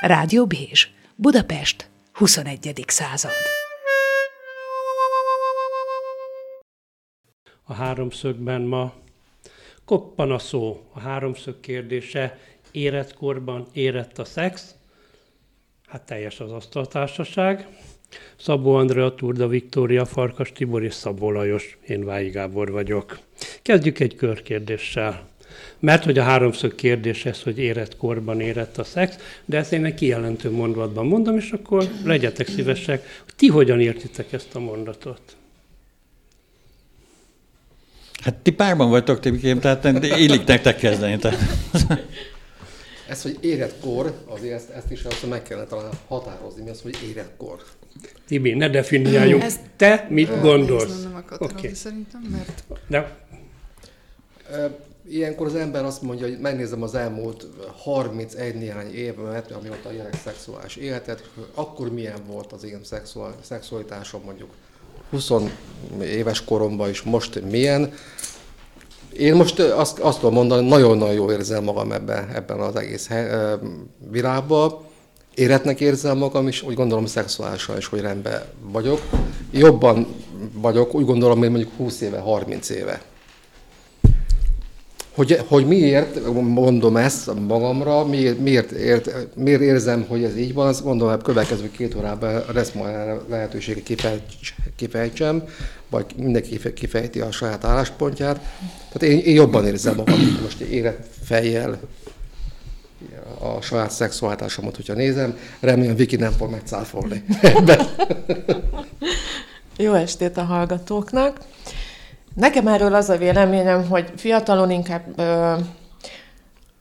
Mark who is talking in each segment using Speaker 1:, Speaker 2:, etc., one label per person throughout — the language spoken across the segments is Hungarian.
Speaker 1: Rádió Bézs, Budapest, 21. század.
Speaker 2: A háromszögben ma koppan a szó, a háromszög kérdése, érett korban érett a szex, hát teljes az asztaltársaság. Szabó Andrea, Turda Viktória, Farkas Tibor és Szabó Lajos, én Vályi Gábor vagyok. Kezdjük egy körkérdéssel. Mert hogy a háromszög kérdés ez, hogy érett korban érett a szex, de ezt én egy kijelentő mondatban mondom, és akkor legyetek szívesek, hogy ti hogyan értitek ezt a mondatot.
Speaker 3: Hát ti párban vagytok, Tibikém, tehát illik nektek kezdeni. Tehát.
Speaker 4: Ez, hogy érett kor, azért ezt, ezt is azt meg kellene talán határozni, mi az, hogy érett kor.
Speaker 2: Tibi, ne definiáljuk. Ezt, Te mit gondolsz?
Speaker 5: Nem okay. szerintem, mert...
Speaker 2: De
Speaker 4: Ilyenkor az ember azt mondja, hogy megnézem az elmúlt 31 néhány évet, amióta élek szexuális életet, akkor milyen volt az én szexualitásom mondjuk 20 éves koromban is most milyen. Én most azt, azt tudom mondani, nagyon-nagyon jól érzem magam ebben, ebben az egész világban. Éretnek érzem magam, és úgy gondolom szexuálisan is, hogy rendben vagyok. Jobban vagyok, úgy gondolom, mint mondjuk 20 éve, 30 éve. Hogy, hogy miért mondom ezt magamra, miért, miért, ért, miért érzem, hogy ez így van, azt gondolom, hogy következő két órában lesz majd lehetőség kifejtsem, vagy mindenki kifejti a saját álláspontját. Tehát én, én jobban érzem magam, most érett fejjel a saját szexualitásomat, hogyha nézem. Remélem, Viki nem fog megcáfolni.
Speaker 5: Jó estét a hallgatóknak! Nekem erről az a véleményem, hogy fiatalon inkább ö,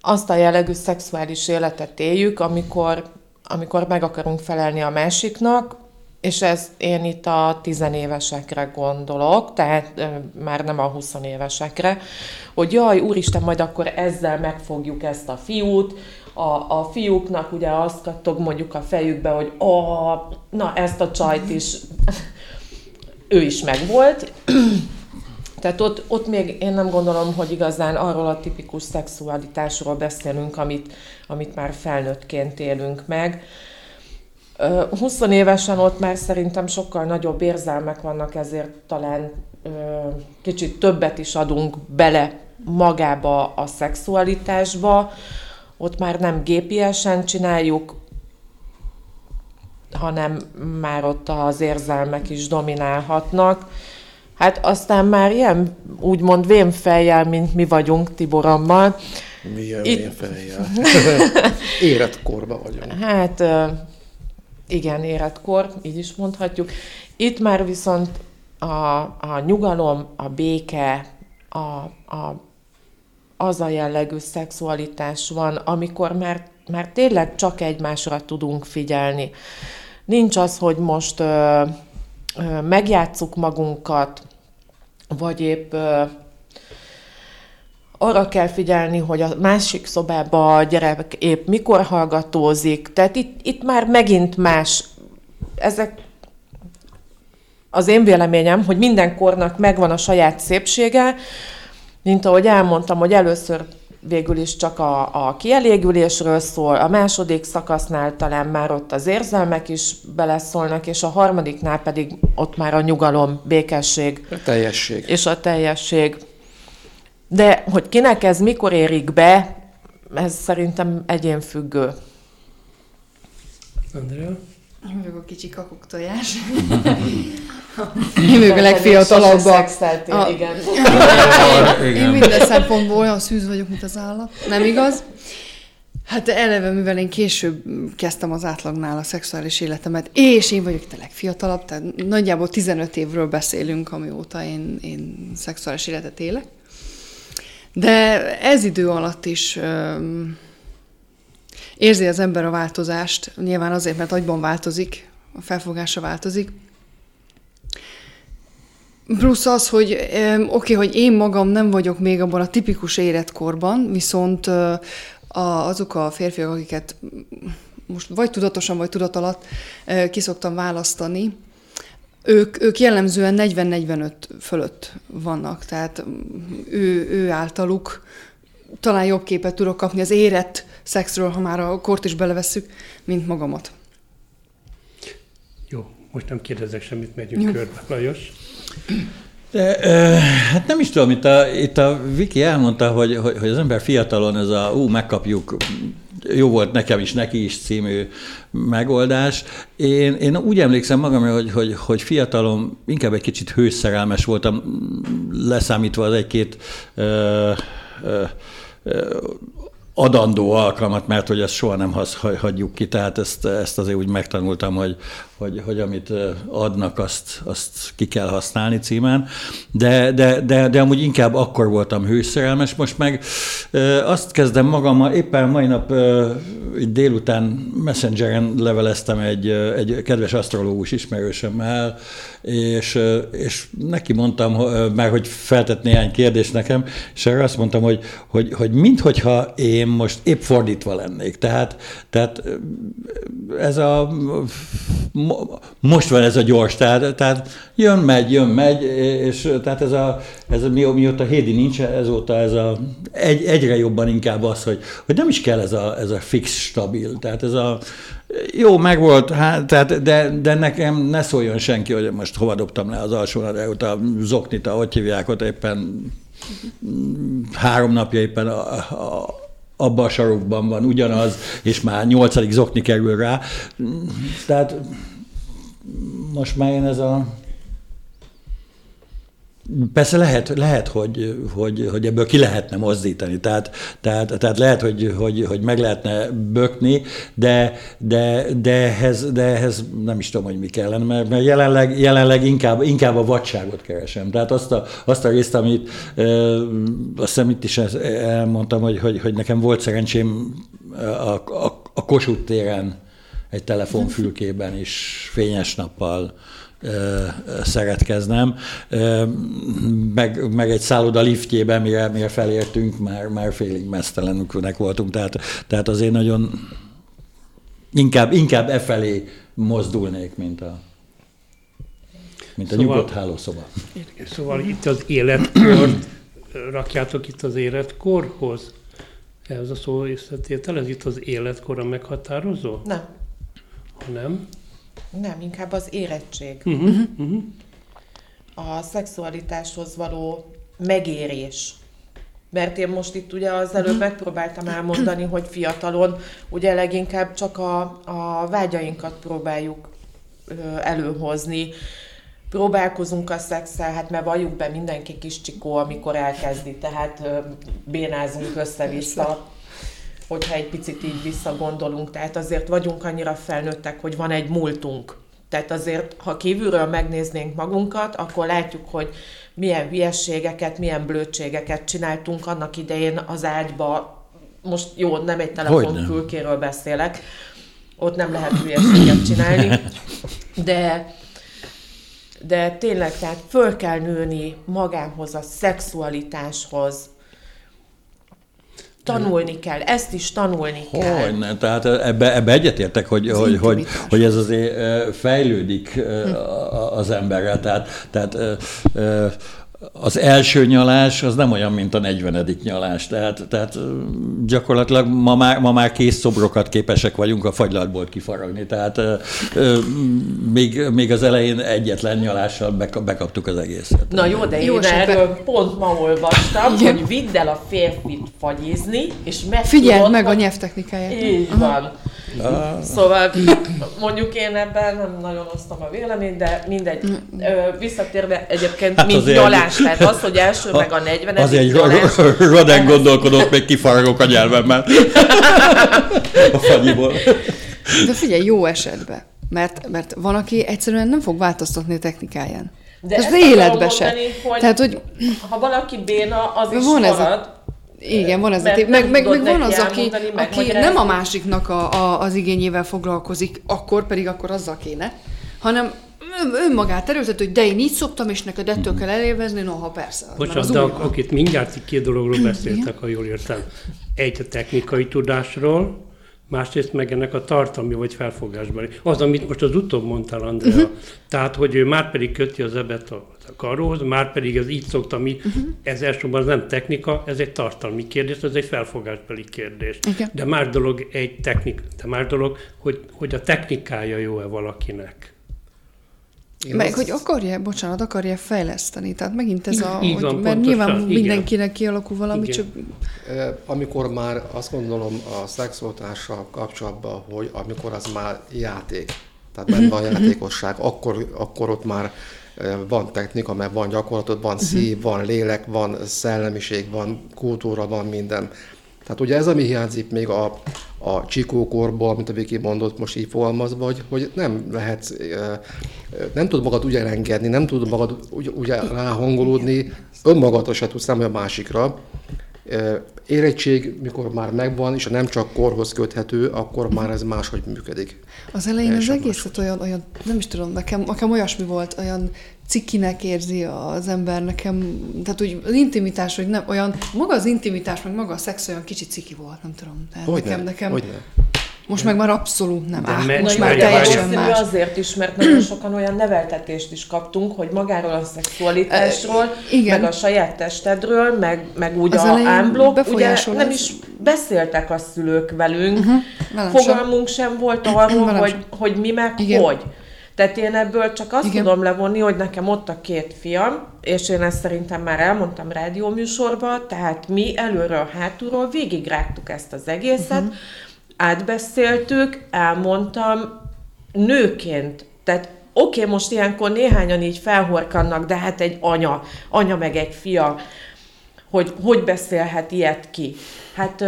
Speaker 5: azt a jellegű szexuális életet éljük, amikor, amikor meg akarunk felelni a másiknak, és ez én itt a tizenévesekre gondolok, tehát ö, már nem a 20 évesekre, hogy jaj, úristen, majd akkor ezzel megfogjuk ezt a fiút, a, a fiúknak ugye azt kattog mondjuk a fejükbe, hogy ó, na ezt a csajt is, ő is megvolt, tehát ott, ott még én nem gondolom, hogy igazán arról a tipikus szexualitásról beszélünk, amit, amit már felnőttként élünk meg. 20 évesen ott már szerintem sokkal nagyobb érzelmek vannak, ezért talán kicsit többet is adunk bele magába a szexualitásba. Ott már nem gépiesen csináljuk, hanem már ott az érzelmek is dominálhatnak. Hát aztán már ilyen úgymond vénfejjel, mint mi vagyunk Tiborammal.
Speaker 4: Milyen Itt... vénfejjel? Életkorban vagyunk.
Speaker 5: Hát igen, életkor, így is mondhatjuk. Itt már viszont a, a nyugalom, a béke, a, a, az a jellegű szexualitás van, amikor már, már tényleg csak egymásra tudunk figyelni. Nincs az, hogy most ö, megjátszuk magunkat, vagy épp arra kell figyelni, hogy a másik szobába a gyerek épp mikor hallgatózik. Tehát itt, itt már megint más. Ezek az én véleményem, hogy minden kornak megvan a saját szépsége, mint ahogy elmondtam, hogy először végül is csak a, a kielégülésről szól, a második szakasznál talán már ott az érzelmek is beleszólnak, és a harmadiknál pedig ott már a nyugalom, békesség.
Speaker 4: A teljesség.
Speaker 5: És a teljesség. De hogy kinek ez mikor érik be, ez szerintem egyénfüggő.
Speaker 2: Andrea?
Speaker 6: Én vagyok a kicsi kakuk tojás. Én vagyok a legfiatalabb.
Speaker 5: A... igen.
Speaker 6: Én minden szempontból olyan szűz vagyok, mint az állat. Nem igaz? Hát eleve, mivel én később kezdtem az átlagnál a szexuális életemet, és én vagyok a legfiatalabb, tehát nagyjából 15 évről beszélünk, amióta én, én szexuális életet élek. De ez idő alatt is um, érzi az ember a változást, nyilván azért, mert agyban változik, a felfogása változik. Plusz az, hogy oké, okay, hogy én magam nem vagyok még abban a tipikus életkorban, viszont azok a férfiak, akiket most vagy tudatosan, vagy tudat alatt kiszoktam választani, ők, ők jellemzően 40-45 fölött vannak, tehát ő, ő általuk talán jobb képet tudok kapni az érett szexről, ha már a kort is belevesszük, mint magamat.
Speaker 2: Most nem kérdezek semmit, megyünk Jó. körbe. Lajos?
Speaker 3: De, ö, hát nem is tudom, itt a, itt a Viki elmondta, hogy, hogy, hogy az ember fiatalon ez a ú, megkapjuk, jó volt nekem is, neki is című megoldás. Én, én úgy emlékszem magamra, hogy, hogy, hogy fiatalon inkább egy kicsit hőszerelmes voltam, leszámítva az egy-két ö, ö, adandó alkalmat, mert hogy ezt soha nem hagyjuk ki, tehát ezt, ezt azért úgy megtanultam, hogy, hogy, hogy amit adnak, azt, azt ki kell használni címán, de, de, de, de amúgy inkább akkor voltam hőszerelmes, most meg azt kezdem magammal, éppen mai nap délután Messengeren leveleztem egy, egy kedves asztrológus ismerősömmel, és, és neki mondtam, már hogy feltett néhány kérdést nekem, és erre azt mondtam, hogy, hogy, hogy minthogyha én most épp fordítva lennék. Tehát, tehát ez a most van ez a gyors, tehát, tehát jön, megy, jön, megy, és tehát ez a, ez a mi, mióta Hédi nincs, ezóta ez a, egy, egyre jobban inkább az, hogy, hogy nem is kell ez a, ez a fix, stabil, tehát ez a, jó, megvolt, hát, tehát, de, de nekem ne szóljon senki, hogy most hova dobtam le az alsó nadrágot, a zoknit, ahogy hívják ott éppen három napja éppen a, a, abban a sarokban van ugyanaz, és már nyolcadik zokni kerül rá. Tehát most már én ez a Persze lehet, lehet hogy, hogy, hogy ebből ki lehetne mozdítani, tehát, tehát, tehát lehet, hogy, hogy, hogy meg lehetne bökni, de, de, de, ehhez, de ehhez nem is tudom, hogy mi kellene, mert, mert jelenleg, jelenleg inkább, inkább a vadságot keresem. Tehát azt a, azt a részt, amit ö, azt hiszem itt is elmondtam, hogy, hogy, hogy nekem volt szerencsém a, a, a Kossuth téren egy telefonfülkében is fényes nappal szeretkeznem, meg, meg egy szálloda liftjében, mire, mire felértünk, már, már félig mesztelenüknek voltunk, tehát, tehát azért nagyon inkább, inkább e felé mozdulnék, mint a, mint a szóval, nyugodt hálószoba.
Speaker 2: Szóval itt az életkor, rakjátok itt az életkorhoz? Ez a szó összetétel, ez itt az életkor a meghatározó?
Speaker 5: Nem.
Speaker 2: Ha nem?
Speaker 5: Nem, inkább az érettség. Uh-huh, uh-huh. A szexualitáshoz való megérés. Mert én most itt ugye az előbb megpróbáltam elmondani, hogy fiatalon ugye leginkább csak a, a vágyainkat próbáljuk ö, előhozni, próbálkozunk a szexel, hát mert valljuk be mindenki kis csikó, amikor elkezdi, tehát ö, bénázunk össze-vissza hogyha egy picit így visszagondolunk. Tehát azért vagyunk annyira felnőttek, hogy van egy múltunk. Tehát azért, ha kívülről megnéznénk magunkat, akkor látjuk, hogy milyen hülyességeket, milyen blödségeket csináltunk annak idején az ágyba. Most jó, nem egy telefon fülkéről beszélek, ott nem lehet hülyeséget csinálni, de de tényleg, tehát föl kell nőni magához, a szexualitáshoz, Tanulni kell, ezt is tanulni
Speaker 3: hogy
Speaker 5: kell.
Speaker 3: Ne, tehát ebbe, ebbe egyetértek, hogy, hogy, hogy, hogy ez azért fejlődik az emberrel. Tehát, tehát az első nyalás az nem olyan, mint a 40. nyalás. Tehát, tehát gyakorlatilag ma már, ma már kész szobrokat képesek vagyunk a fagylatból kifaragni. Tehát még, még az elején egyetlen nyalással bekaptuk az egészet.
Speaker 5: Na jó, de jó, én erről be... pont ma olvastam, Igen. hogy vidd el a férfit fagyizni, és meg
Speaker 6: Figyeld meg a nyelvtechnikáját.
Speaker 5: Így van. Ah. Szóval mondjuk én ebben nem nagyon osztom a véleményt, de mindegy. Mm. Visszatérve egyébként, hát mint nyalás, tehát az, hogy első meg a 40
Speaker 3: Az egy Roden gondolkodott, még kifaragok a nyelvemmel. a fagyiból.
Speaker 6: De figyelj, jó esetben. Mert, mert van, aki egyszerűen nem fog változtatni a technikáján. De ez életbe se.
Speaker 5: Hogy Tehát, hogy ha valaki béna, az is van marad. Ez a
Speaker 6: igen, van ez a tép. Meg, meg, meg van az, aki, aki nem a másiknak a, a, az igényével foglalkozik, akkor pedig akkor azzal kéne, hanem önmagát erőltet, hogy de én így szoptam, és neked ettől kell elélvezni, noha persze.
Speaker 2: Bocsánat, de ak- itt mindjárt két dologról beszéltek, ha jól értem. Egy a technikai tudásról, másrészt meg ennek a tartalmi vagy felfogásbeli. Az, amit most az utóbb mondtál, Andrea, uh-huh. tehát, hogy ő már pedig köti az ebet a, a karóhoz, már pedig ez így szokta, mi, uh-huh. ez elsősorban nem technika, ez egy tartalmi kérdés, ez egy felfogásbeli kérdés. Igen. De más dolog egy technik, de más dolog, hogy, hogy a technikája jó-e valakinek.
Speaker 6: Én Meg, az... hogy akarja, bocsánat, akarja fejleszteni. Tehát megint ez a, így hogy, mert nyilván igen. mindenkinek kialakul valami, igen. csak...
Speaker 4: Amikor már azt gondolom a szexualitással kapcsolatban, hogy amikor az már játék, tehát benne van játékosság, akkor, akkor ott már van technika, mert van gyakorlatod, van szív, van lélek, van szellemiség, van kultúra, van minden. Tehát ugye ez, ami hiányzik még a, a csikókorból, amit a Viki mondott, most így fogalmazva, hogy, hogy nem lehet, nem tud magad úgy elengedni, nem tud magad úgy, úgy ráhangolódni, önmagadra se tudsz nem a másikra. Érettség, mikor már megvan, és nem csak korhoz köthető, akkor már ez máshogy működik.
Speaker 6: Az elején az egészet olyan, olyan, nem is tudom, nekem, nekem olyasmi volt, olyan cikinek érzi az ember nekem, tehát úgy az intimitás, hogy nem olyan, maga az intimitás, meg maga a szex olyan kicsi ciki volt, nem tudom. Tehát
Speaker 4: hogy
Speaker 6: nekem,
Speaker 4: ne,
Speaker 6: nekem,
Speaker 4: hogy ne.
Speaker 6: Most meg már abszolút nem áll. Most már teljesen más.
Speaker 5: azért is, mert nagyon sokan olyan neveltetést is kaptunk, hogy magáról a szexualitásról, Igen. meg a saját testedről, meg, meg úgy az a ámblok, ugye nem is beszéltek a szülők velünk, uh-huh. fogalmunk sem, sem volt arról, hogy, hogy mi meg Igen. hogy. Tehát én ebből csak azt Igen. tudom levonni, hogy nekem ott a két fiam, és én ezt szerintem már elmondtam rádióműsorban, tehát mi előről, hátulról végigrágtuk ezt az egészet, uh-huh. átbeszéltük, elmondtam nőként, tehát oké, okay, most ilyenkor néhányan így felhorkannak, de hát egy anya, anya meg egy fia, hogy hogy beszélhet ilyet ki. Hát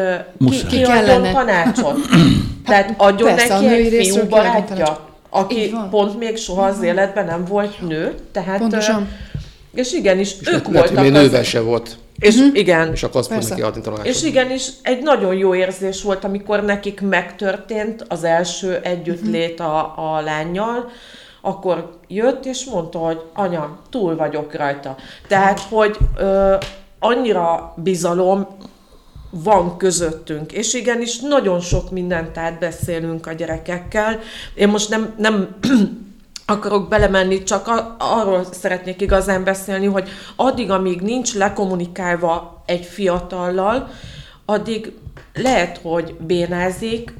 Speaker 5: ki, ki adjon tanácsot? Tehát adjon Persze, neki egy fiú barátja? Aki pont még soha az életben nem volt nő, tehát...
Speaker 6: Pontosan.
Speaker 5: És igenis,
Speaker 4: és
Speaker 5: ők
Speaker 4: lehet, voltak... Hogy nővel se volt.
Speaker 5: És uh-huh. igen.
Speaker 4: És akkor azt fog neki adni tanácsot.
Speaker 5: És igenis, egy nagyon jó érzés volt, amikor nekik megtörtént az első együttlét uh-huh. a, a lányjal, akkor jött és mondta, hogy anya, túl vagyok rajta. Tehát, hogy ö, annyira bizalom, van közöttünk. És igenis, nagyon sok mindent átbeszélünk a gyerekekkel. Én most nem, nem akarok belemenni, csak a, arról szeretnék igazán beszélni, hogy addig, amíg nincs lekommunikálva egy fiatallal, addig lehet, hogy bénázik,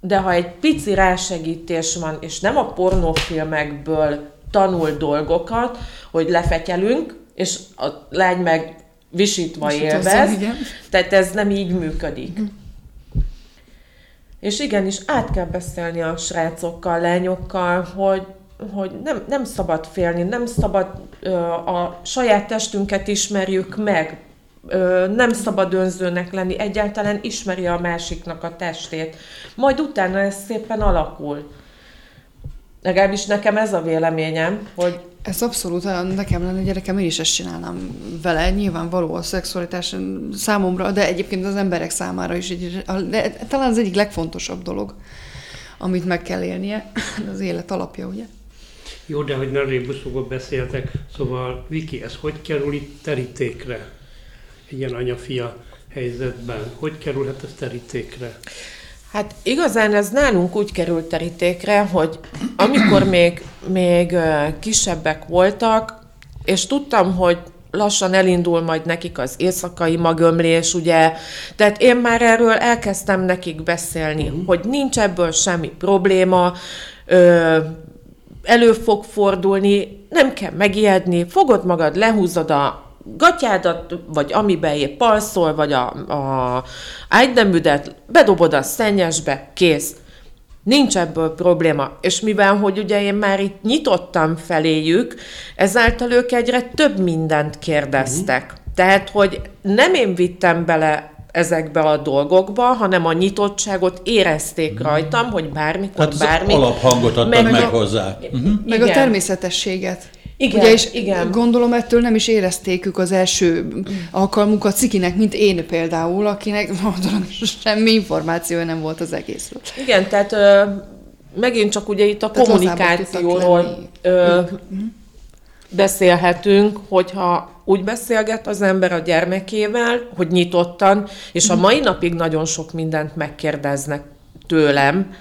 Speaker 5: de ha egy pici rásegítés van, és nem a pornófilmekből tanul dolgokat, hogy lefetyelünk, és a lány meg visítva élvez. Tehát ez nem így működik. Uh-huh. És igenis, át kell beszélni a srácokkal, lányokkal, hogy, hogy nem, nem szabad félni, nem szabad ö, a saját testünket ismerjük meg, ö, nem szabad önzőnek lenni, egyáltalán ismeri a másiknak a testét. Majd utána ez szépen alakul. Legalábbis nekem ez a véleményem, hogy
Speaker 6: ez abszolút, nekem lenne gyerekem, én is ezt csinálnám vele. Nyilvánvaló a szexualitás számomra, de egyébként az emberek számára is egy, de talán az egyik legfontosabb dolog, amit meg kell élnie, az élet alapja, ugye?
Speaker 2: Jó, de hogy nem rébuszóban beszéltek, szóval Viki, ez hogy kerül itt terítékre? Ilyen anya-fia helyzetben. Hogy kerülhet ez terítékre?
Speaker 5: Hát igazán ez nálunk úgy került terítékre, hogy amikor még, még kisebbek voltak, és tudtam, hogy lassan elindul majd nekik az éjszakai magömlés, ugye, tehát én már erről elkezdtem nekik beszélni, uh-huh. hogy nincs ebből semmi probléma, ö, elő fog fordulni, nem kell megijedni, fogod magad, lehúzod a gatyádat, vagy amiben épp alszol, vagy a, a ágyneműdet, bedobod a szennyesbe, kész. Nincs ebből probléma. És mivel, hogy ugye én már itt nyitottam feléjük, ezáltal ők egyre több mindent kérdeztek. Uh-huh. Tehát, hogy nem én vittem bele ezekbe a dolgokba, hanem a nyitottságot érezték uh-huh. rajtam, hogy bármikor,
Speaker 3: hát
Speaker 5: bármi.
Speaker 3: alaphangot adtak meg, meg a, hozzá.
Speaker 6: Uh-huh. Meg a természetességet.
Speaker 5: Igen,
Speaker 6: Ugye, és
Speaker 5: igen.
Speaker 6: gondolom ettől nem is érezték ők az első alkalmukat cikinek, mint én például, akinek mondom, semmi információja nem volt az egészről.
Speaker 5: Igen, tehát ö, megint csak ugye itt a tehát kommunikációról ö, beszélhetünk, hogyha úgy beszélget az ember a gyermekével, hogy nyitottan, és a mhm. mai napig nagyon sok mindent megkérdeznek tőlem,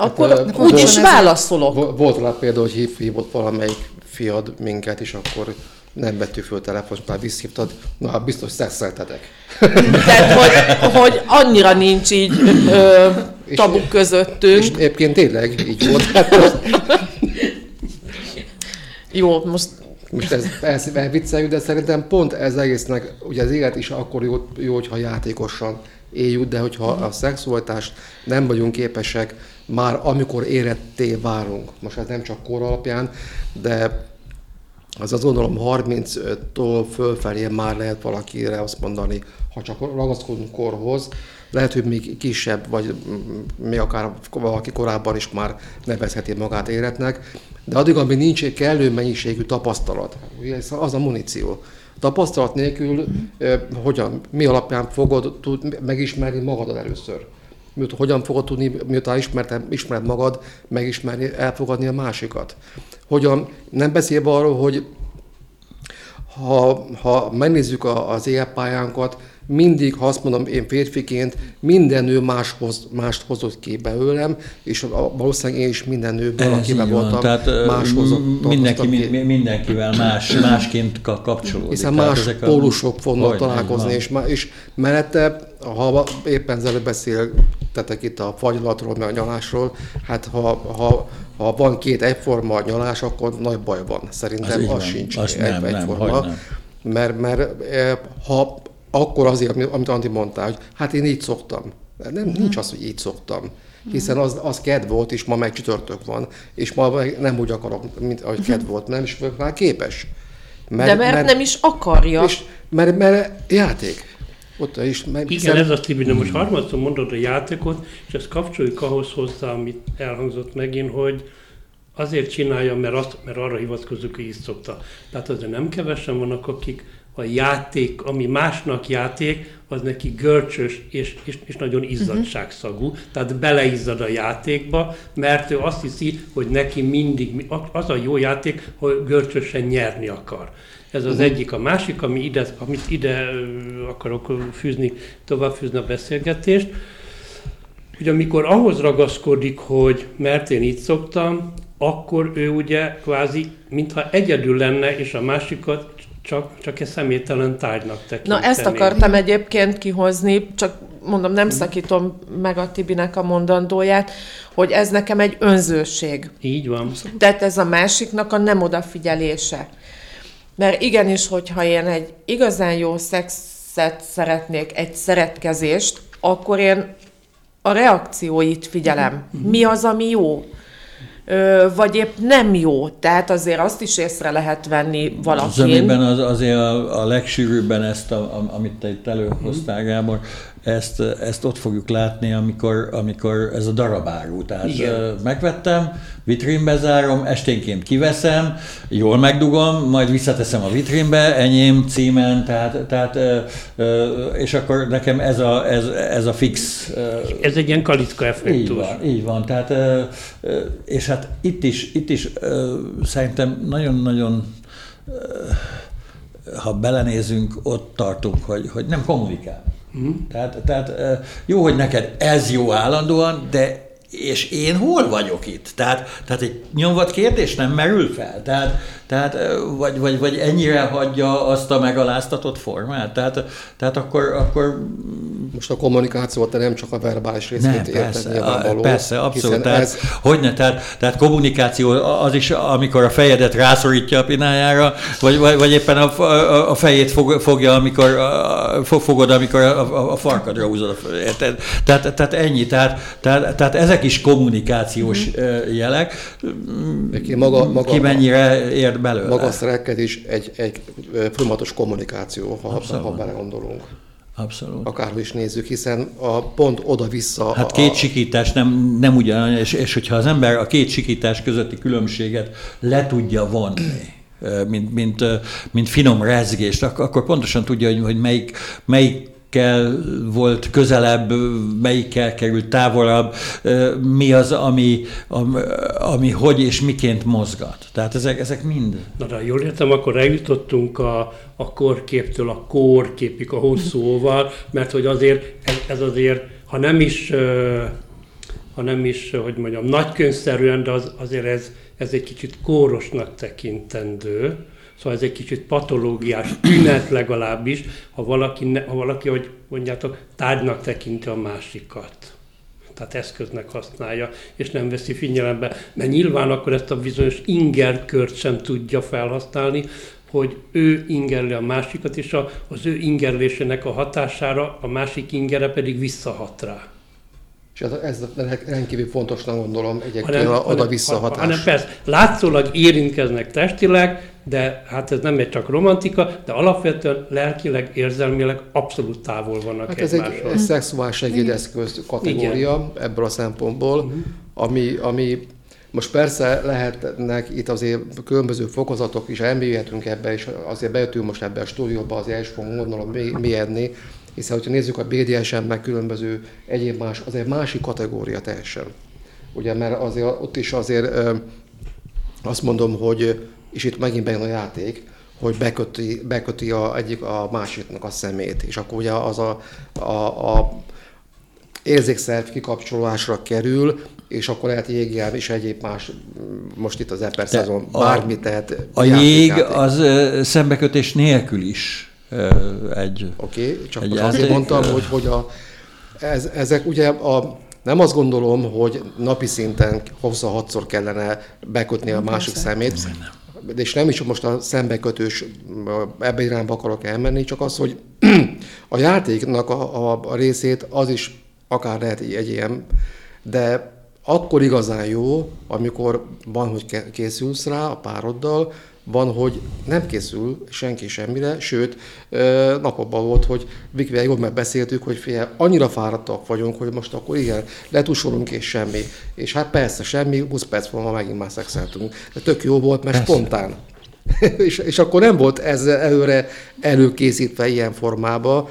Speaker 5: akkor
Speaker 4: Hát,
Speaker 5: úgy is
Speaker 4: volt-
Speaker 5: válaszolok.
Speaker 4: Vo- Volt rá példa, hogy hív, hívott valamelyik fiad minket, és akkor nem vettük föl telefont, már visszhívtad, na hát biztos szexeltetek.
Speaker 5: Tehát, hogy, hogy annyira nincs így ö, tabu közöttünk.
Speaker 4: És egyébként tényleg így volt. Hát
Speaker 5: Jó, most
Speaker 4: most ez, ez elvicceljük, de szerintem pont ez egésznek, ugye az élet is akkor jó, jó hogyha játékosan éljük, de hogyha a szexualitást nem vagyunk képesek már amikor éretté válunk. Most ez nem csak kor alapján, de az azt gondolom 30-tól fölfelé már lehet valakire azt mondani, ha csak ragaszkodunk korhoz, lehet, hogy még kisebb, vagy mm, még akár valaki korábban is már nevezheti magát éretnek, de addig, amíg nincs kellő mennyiségű tapasztalat, ez az a muníció. Tapasztalat nélkül ö, hogyan, mi alapján fogod tud megismerni magadat először? Miut, hogyan fogod tudni, miután ismerted, ismered magad, megismerni, elfogadni a másikat? Hogyan, nem beszélve arról, hogy ha, ha megnézzük a, az életpályánkat, mindig, ha azt mondom én férfiként, minden nő máshoz, mást hozott ki belőlem, és valószínűleg én is minden nőből, akivel voltam,
Speaker 3: Tehát
Speaker 4: más hozott.
Speaker 3: mindenki,
Speaker 4: ki.
Speaker 3: mi- mindenkivel más, másként ka- kapcsolódik.
Speaker 4: Hiszen
Speaker 3: Tehát
Speaker 4: más
Speaker 3: ezek a-
Speaker 4: pólusok fognak találkozni, és, má- és mellette, ha éppen az előbb beszéltetek itt a fagylatról, meg a nyalásról, hát ha, ha, ha van két egyforma nyalás, akkor nagy baj van.
Speaker 3: Az
Speaker 4: Szerintem
Speaker 3: így
Speaker 4: az,
Speaker 3: van.
Speaker 4: sincs
Speaker 3: Azt
Speaker 4: egy,
Speaker 3: nem,
Speaker 4: egyforma.
Speaker 3: nem.
Speaker 4: Mert, mert eh, ha akkor azért, ami- amit Andi mondta, hogy hát én így szoktam. Nem,
Speaker 3: Mhm.
Speaker 4: nincs az, hogy így szoktam. Hiszen az, az kedv volt, és ma meg csütörtök van, és ma nem úgy akarok, mint ahogy kedv volt, nem is vagyok rá képes.
Speaker 5: de mert, nem is akarja.
Speaker 4: És, mert, mert játék. Ott is. Mert,
Speaker 2: Igen, ez az Tibi, de most harmadszor mondod a játékot, és ezt kapcsoljuk ahhoz hozzá, amit elhangzott megint, hogy azért csinálja, mert, azt, mert arra hivatkozunk, hogy így szokta. Tehát azért nem kevesen vannak, akik a játék, ami másnak játék, az neki görcsös és, és, és nagyon izzadságszagú, uh-huh. tehát beleizzad a játékba, mert ő azt hiszi, hogy neki mindig, az a jó játék, hogy görcsösen nyerni akar. Ez az uh-huh. egyik. A másik, ami ide, amit ide akarok fűzni, tovább fűzni a beszélgetést, hogy amikor ahhoz ragaszkodik, hogy mert én így szoktam, akkor ő ugye kvázi, mintha egyedül lenne, és a másikat csak, csak egy személytelen tárgynak tekinteni.
Speaker 5: Na ezt akartam egyébként kihozni, csak mondom, nem szakítom meg a Tibinek a mondandóját, hogy ez nekem egy önzőség.
Speaker 2: Így van.
Speaker 5: Tehát ez a másiknak a nem odafigyelése. Mert igenis, hogyha én egy igazán jó szexet szeretnék, egy szeretkezést, akkor én a reakcióit figyelem. Mi az, ami jó? Vagy épp nem jó. Tehát azért azt is észre lehet venni valakin.
Speaker 3: amiben az, azért a, a legsűrűbben ezt, a, a, amit te itt előhoztál, Gábor, ezt, ezt ott fogjuk látni, amikor, amikor ez a darabáru. Tehát
Speaker 2: Igen.
Speaker 3: megvettem, vitrínbe zárom, esténként kiveszem, jól megdugom, majd visszateszem a vitrínbe, enyém, címen, tehát, tehát és akkor nekem ez a, ez, ez a fix
Speaker 2: Ez egy ilyen kalitka
Speaker 3: így
Speaker 2: effektus.
Speaker 3: van, így van. Tehát, és hát itt is, itt is szerintem nagyon-nagyon, ha belenézünk, ott tartunk, hogy, hogy nem kommunikál. Mm. Tehát, tehát jó, hogy neked ez jó állandóan, de és én hol vagyok itt? Tehát, tehát egy nyomvat kérdés nem merül fel? Tehát, tehát vagy, vagy, vagy ennyire hagyja azt a megaláztatott formát? Tehát, tehát akkor, akkor
Speaker 4: Most a kommunikáció, te nem csak a verbális részét
Speaker 3: nem,
Speaker 4: érted
Speaker 3: persze,
Speaker 4: nyilvánvaló.
Speaker 3: a, persze, abszolút. Tehát,
Speaker 4: ez,
Speaker 3: Hogyne, tehát, tehát kommunikáció az is, amikor a fejedet rászorítja a pinájára, vagy, vagy, vagy éppen a, a, a fejét fog, fogja, amikor a, fog- fogod, amikor a, a, a farkadra húzod. Érted? Tehát, tehát ennyi. Tehát, tehát, tehát ezek is kommunikációs mm. jelek.
Speaker 4: Neki maga, maga,
Speaker 3: Ki mennyire ért belőle.
Speaker 4: maga a szerelkedés egy, egy ö, folyamatos kommunikáció, ha,
Speaker 3: Abszolút.
Speaker 4: ha belegondolunk.
Speaker 3: Abszolút.
Speaker 4: Akárhogy is nézzük, hiszen a pont oda-vissza...
Speaker 3: Hát
Speaker 4: a,
Speaker 3: két sikítás nem, nem ugyanaz, és, és hogyha az ember a két sikítás közötti különbséget le tudja vonni, mint, mint, mint finom rezgést, ak- akkor pontosan tudja, hogy, hogy melyik, melyik melyikkel volt közelebb, melyikkel került távolabb, mi az, ami, ami, ami hogy és miként mozgat. Tehát ezek, ezek mind.
Speaker 2: Na, de jól értem, akkor eljutottunk a, a korképtől a kórképig a hosszúval, mert hogy azért ez, ez azért, ha nem is, ha nem is, hogy mondjam, nagykönyvszerűen, de az, azért ez, ez egy kicsit kórosnak tekintendő. Szóval ez egy kicsit patológiás tünet legalábbis, ha valaki, ne, ha valaki, hogy mondjátok, tárgynak tekinti a másikat. Tehát eszköznek használja, és nem veszi figyelembe. Mert nyilván akkor ezt a bizonyos ingerkört sem tudja felhasználni, hogy ő ingerli a másikat, és az ő ingerlésének a hatására a másik ingere pedig visszahat rá.
Speaker 4: És ez, ez rendkívül fontosnak gondolom egyébként a oda-vissza hatás.
Speaker 2: Hanem persze, látszólag érintkeznek testileg, de hát ez nem egy csak romantika, de alapvetően lelkileg, érzelmileg abszolút távol vannak hát
Speaker 4: ez egy, egy szexuális segédeszköz kategória Igen. ebből a szempontból, uh-huh. ami, ami most persze lehetnek itt azért különböző fokozatok is, elmélyülhetünk ebbe, és azért bejöttünk most ebbe a stúdióba, azért el is fogunk gondolom mélyedni, hiszen hogyha nézzük a BDSM, meg különböző egyéb más, az egy másik kategória teljesen. Ugye, mert azért ott is azért azt mondom, hogy, és itt megint bejön a játék, hogy beköti, beköti a, egyik a másiknak a szemét, és akkor ugye az a, a, a érzékszerv kikapcsolásra kerül, és akkor lehet jégjel és egyéb más, most itt az eper szezon, bármit tehet.
Speaker 3: A jég játék. az szembekötés nélkül is egy
Speaker 4: Oké, okay, csak egy azért mondtam, hogy, hogy a, ez, ezek ugye a, nem azt gondolom, hogy napi szinten hozzá hatszor kellene bekötni a másik szemét, de és nem is most a szembekötős ebbe irányba akarok elmenni, csak az, hogy a játéknak a, a, a részét az is akár lehet egy, egy ilyen, de akkor igazán jó, amikor van, hogy készülsz rá a pároddal, van, hogy nem készül senki semmire, sőt, napokban volt, hogy Vikivel jól megbeszéltük, hogy fél, annyira fáradtak vagyunk, hogy most akkor igen, letusolunk és semmi. És hát persze semmi, 20 perc múlva megint már szexeltünk. De tök jó volt, mert persze. spontán. és, és akkor nem volt ez előre előkészítve ilyen formában.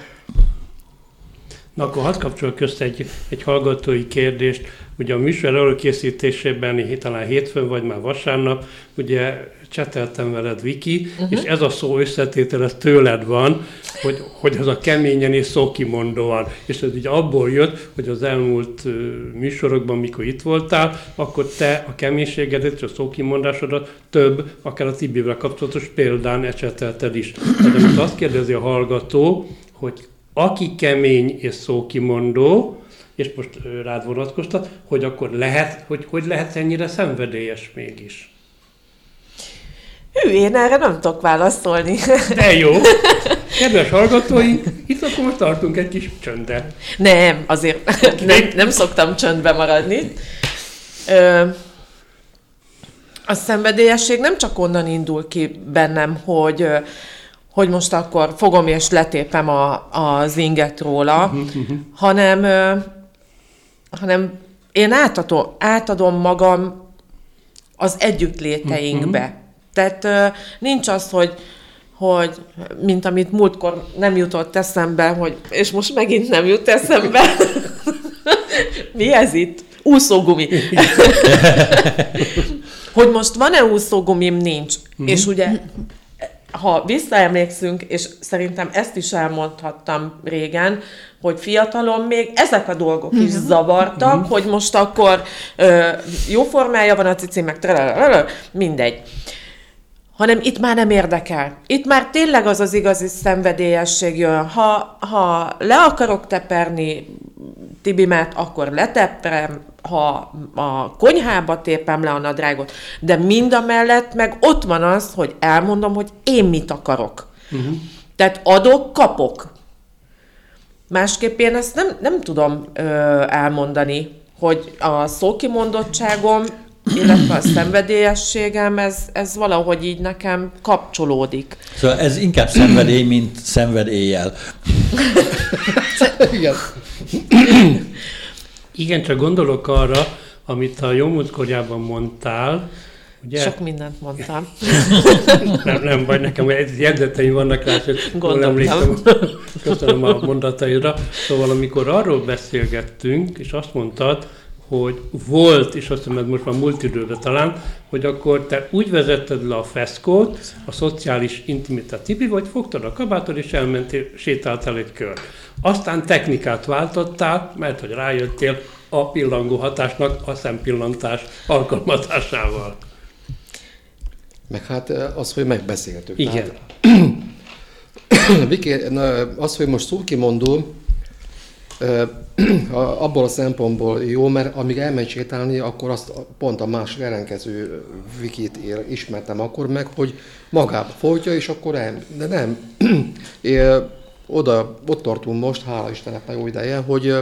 Speaker 2: Na akkor hadd kapcsolok közt egy, egy hallgatói kérdést. Ugye a műsor előkészítésében talán hétfőn vagy már vasárnap, ugye cseteltem veled, Viki, uh-huh. és ez a szó összetétel, ez tőled van, hogy, hogy ez a keményen és szókimondóan. És ez így abból jött, hogy az elmúlt uh, műsorokban, mikor itt voltál, akkor te a keménységedet és a szókimondásodat több, akár a Tibivel kapcsolatos példán ecsetelted is. Tehát amit azt kérdezi a hallgató, hogy aki kemény és szókimondó, és most rád vonatkoztat, hogy akkor lehet, hogy, hogy lehet ennyire szenvedélyes mégis.
Speaker 5: Hű, én erre nem tudok válaszolni.
Speaker 2: De jó. Kedves hallgatóink, itt akkor most tartunk egy kis csöndet.
Speaker 5: Nem, azért okay. nem, nem szoktam csöndbe maradni. Ö, a szenvedélyesség nem csak onnan indul ki bennem, hogy hogy most akkor fogom és letépem a, az inget róla, uh-huh, uh-huh. hanem, hanem én átadom, átadom magam az együttléteinkbe. Tehát nincs az, hogy, hogy mint amit múltkor nem jutott eszembe, hogy, és most megint nem jut eszembe. Mi ez itt? Úszógumi. hogy most van-e úszógumim? Nincs. Mm-hmm. És ugye ha visszaemlékszünk, és szerintem ezt is elmondhattam régen, hogy fiatalon még ezek a dolgok is mhm. zavartak, mm-hmm. hogy most akkor ö, jó formája van a cici, meg mindegy hanem itt már nem érdekel. Itt már tényleg az az igazi szenvedélyesség jön. Ha, ha le akarok teperni Tibimet, akkor leteprem, ha a konyhába tépem le a nadrágot, de mind a mellett meg ott van az, hogy elmondom, hogy én mit akarok. Uh-huh. Tehát adok, kapok. Másképp én ezt nem, nem tudom ö, elmondani, hogy a szókimondottságom illetve a szenvedélyességem, ez, ez valahogy így nekem kapcsolódik.
Speaker 3: Szóval ez inkább szenvedély, mint szenvedéllyel.
Speaker 2: Igen. Igen, csak gondolok arra, amit a jó múltkorjában mondtál,
Speaker 5: Ugye? Sok mindent mondtam.
Speaker 2: nem, nem baj, nekem egy jegyzeteim vannak rá, hogy emlékszem. Köszönöm a mondataidra. Szóval amikor arról beszélgettünk, és azt mondtad, hogy volt, és azt mondom, most már múlt időre talán, hogy akkor te úgy vezetted le a feszkót, a szociális intimitát tipi, vagy fogtad a kabátod, és elmentél, sétáltál egy kör. Aztán technikát váltottál, mert hogy rájöttél a pillangó hatásnak a szempillantás alkalmazásával.
Speaker 4: Meg hát az, hogy megbeszéltük.
Speaker 2: Igen.
Speaker 4: Tehát, az, hogy most szókimondó, abból a szempontból jó, mert amíg elmegy sétálni, akkor azt pont a más ellenkező Vikit ér, ismertem akkor meg, hogy magába folytja, és akkor el, de nem. É, oda, ott tartunk most, hála Istennek nagyon jó ideje, hogy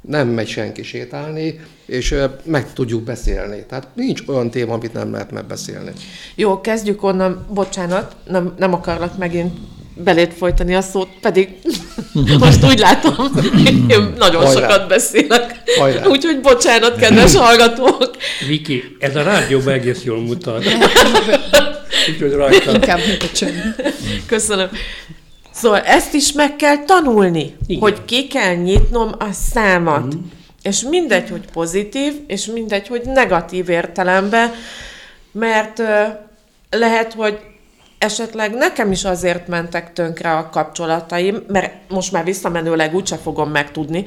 Speaker 4: nem megy senki sétálni, és meg tudjuk beszélni. Tehát nincs olyan téma, amit nem lehet megbeszélni.
Speaker 5: Jó, kezdjük onnan, bocsánat, nem, nem akarlak megint belét folytani a szót, pedig most úgy látom, én nagyon Hajrá. sokat beszélek. Úgyhogy bocsánat, kedves hallgatók.
Speaker 2: Viki, ez a rádióban egész jól mutat. Úgyhogy rajta.
Speaker 6: Inkább, mint a csönd.
Speaker 5: Köszönöm. Szóval ezt is meg kell tanulni, Igen. hogy ki kell nyitnom a számat. Mm. És mindegy, hogy pozitív, és mindegy, hogy negatív értelemben, mert uh, lehet, hogy esetleg nekem is azért mentek tönkre a kapcsolataim, mert most már visszamenőleg úgyse fogom megtudni,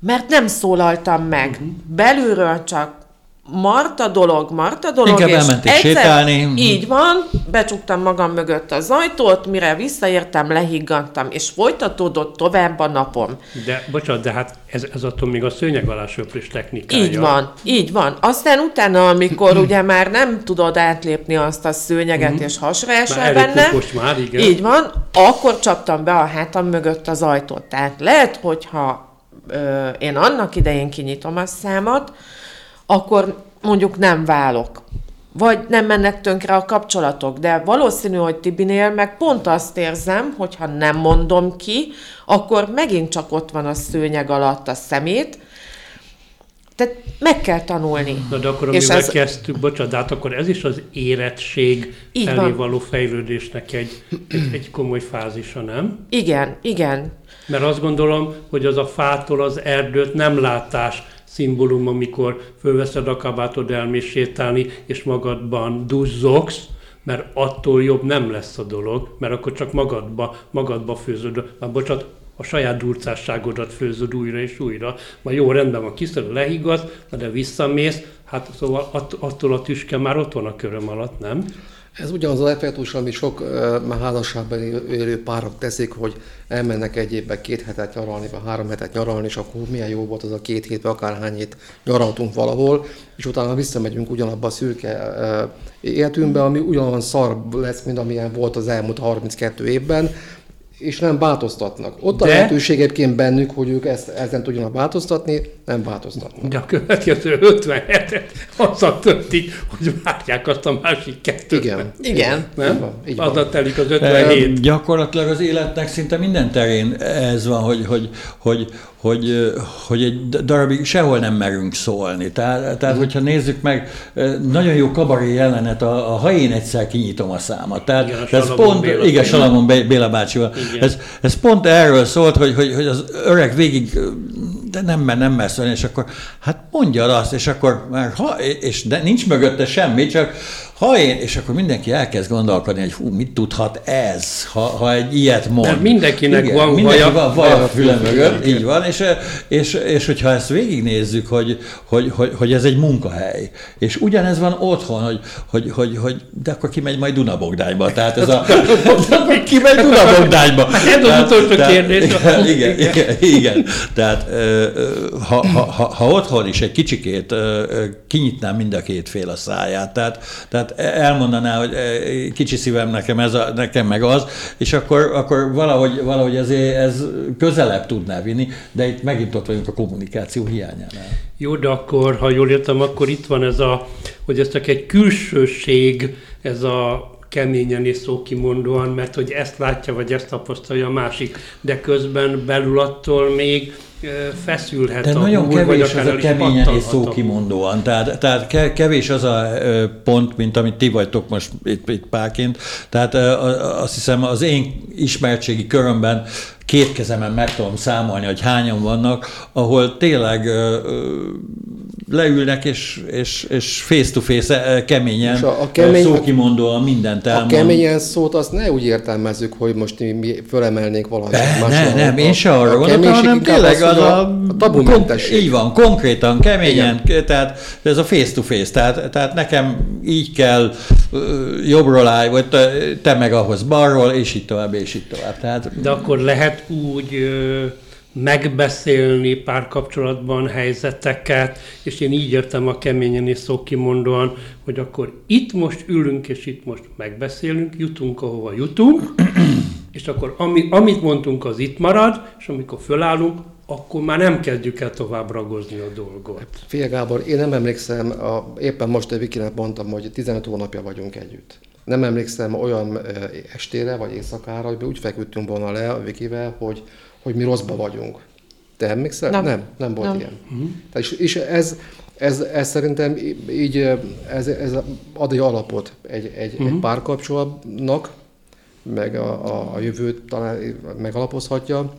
Speaker 5: mert nem szólaltam meg. Uh-huh. Belülről csak Marta dolog, Marta dolog,
Speaker 3: Inkább és egyszer, sétálni.
Speaker 5: Így van, becsuktam magam mögött az ajtót, mire visszaértem, lehiggantam, és folytatódott tovább a napom.
Speaker 2: De, bocsánat, de hát ez, ez attól még a szőnyeg alá söprés technikája.
Speaker 5: Így van, így van. Aztán utána, amikor ugye már nem tudod átlépni azt a szőnyeget, mm-hmm. és hasra esel benne,
Speaker 2: most már, igen.
Speaker 5: így van, akkor csaptam be a hátam mögött az ajtót. Tehát lehet, hogyha ö, én annak idején kinyitom a számat, akkor mondjuk nem válok. Vagy nem mennek tönkre a kapcsolatok, de valószínű, hogy Tibinél meg pont azt érzem, hogy ha nem mondom ki, akkor megint csak ott van a szőnyeg alatt a szemét, tehát meg kell tanulni.
Speaker 2: Na de akkor amivel ez... kezdtük, bocsánat, de hát akkor ez is az érettség Így felé van. való fejlődésnek egy, egy, egy komoly fázisa, nem?
Speaker 5: Igen, igen.
Speaker 2: Mert azt gondolom, hogy az a fától az erdőt nem látás, szimbólum, amikor fölveszed a kabátod elmész sétálni, és magadban duzzogsz, mert attól jobb nem lesz a dolog, mert akkor csak magadba, magadba főzöd, már bocsánat, a saját durcásságodat főzöd újra és újra. Majd jó, rendben van, kiszorul, lehigaz, de visszamész, hát szóval attól a tüske már ott van a köröm alatt, nem?
Speaker 4: Ez ugyanaz az effektus, ami sok uh, házasságban élő párok teszik, hogy elmennek egy évben két hetet nyaralni, vagy három hetet nyaralni, és akkor milyen jó volt az a két hét, vagy akárhány hét nyaraltunk valahol, és utána visszamegyünk ugyanabba a szürke életünkbe, ami ugyanolyan szar lesz, mint amilyen volt az elmúlt 32 évben, és nem változtatnak. Ott De... a lehetőség egyébként bennük, hogy ők ezt, ezen tudjanak változtatni, nem változtatnak.
Speaker 2: De a következő 57-et azzal töltik, hogy várják azt a másik kettőt.
Speaker 5: Igen. Igen.
Speaker 2: Nem? Így van, így van. Azzal telik az 57.
Speaker 3: E, gyakorlatilag az életnek szinte minden terén ez van, hogy, hogy, hogy, hogy, hogy egy darabig sehol nem merünk szólni. Tehát, tehát hogyha nézzük meg, nagyon jó kabaré jelenet, a, a ha én egyszer kinyitom a számat. Tehát, igen, ez pont, Béla, igen, Salamon Béla bácsival. Ez, ez pont erről szólt, hogy, hogy, hogy az öreg végig de nem mer, nem mer szólni, és akkor hát mondja azt, és akkor már ha, és de nincs mögötte semmi, csak ha én, és akkor mindenki elkezd gondolkodni, hogy hú, mit tudhat ez, ha, ha egy ilyet mond. Mert
Speaker 2: mindenkinek Igen, van mindenki vaja,
Speaker 3: van vaja a füle mögött, így van, és, és, és hogyha ezt végignézzük, hogy, hogy, hogy, hogy ez egy munkahely, és ugyanez van otthon, hogy, hogy, hogy, hogy de akkor kimegy majd Dunabogdányba, tehát ez a, kimegy Dunabogdányba.
Speaker 2: Ez az utolsó kérdés.
Speaker 3: Igen, igen, igen, igen, tehát ha, ha, ha, ha otthon is egy kicsikét kinyitnám mind a két fél a száját, tehát, tehát tehát elmondaná, hogy eh, kicsi szívem nekem, ez a, nekem meg az, és akkor, akkor valahogy, valahogy ez, ez közelebb tudná vinni, de itt megint ott vagyunk a kommunikáció hiányánál.
Speaker 2: Jó, de akkor, ha jól értem, akkor itt van ez a, hogy ez csak egy külsőség, ez a keményen és szókimondóan, mert hogy ezt látja, vagy ezt tapasztalja a másik, de közben belül attól még feszülhet
Speaker 3: De
Speaker 2: a
Speaker 3: nagyon
Speaker 2: húr,
Speaker 3: kevés
Speaker 2: vagy
Speaker 3: az a keményen és szókimondóan. Tehát, tehát kevés az a pont, mint amit ti vagytok most itt, itt párként. Tehát azt hiszem az én ismertségi körömben két kezemen meg tudom számolni, hogy hányan vannak, ahol tényleg leülnek és, és, és face-to-face ö, keményen,
Speaker 4: És a- a
Speaker 3: a,
Speaker 4: kemény-
Speaker 3: szókimondóan mindent
Speaker 4: A
Speaker 3: elmond.
Speaker 4: keményen szót azt ne úgy értelmezzük, hogy most mi, mi fölemelnénk valamit.
Speaker 3: Ne,
Speaker 4: másról.
Speaker 3: ne, nem,
Speaker 4: A-
Speaker 3: én se arra
Speaker 4: a
Speaker 3: gondoltam, hanem tényleg az
Speaker 4: hogy
Speaker 3: a,
Speaker 4: a tabumentesség.
Speaker 3: Így van, konkrétan, keményen, tehát ez a face-to-face, tehát, tehát nekem így kell jobbról állj, vagy te, te meg ahhoz balról, és így tovább, és így tovább. Tehát
Speaker 2: De akkor lehet úgy ö, megbeszélni párkapcsolatban helyzeteket, és én így értem a keményen és szókimondóan, hogy akkor itt most ülünk, és itt most megbeszélünk, jutunk, ahova jutunk, és akkor ami, amit mondtunk, az itt marad, és amikor fölállunk, akkor már nem kezdjük el tovább ragozni a dolgot.
Speaker 4: Fia Gábor, én nem emlékszem, a, éppen most a Vikinek mondtam, hogy 15 hónapja vagyunk együtt. Nem emlékszem olyan estére vagy éjszakára, hogy úgy feküdtünk volna le a Vikivel, hogy, hogy mi rosszba vagyunk. Te emlékszel?
Speaker 5: Nem.
Speaker 4: nem, nem volt
Speaker 5: Nem.
Speaker 4: ilyen. Tehát és, és ez, ez, ez szerintem így ez, ez ad egy alapot egy, egy, uh-huh. egy párkapcsolatnak, meg a, a, a jövőt talán megalapozhatja.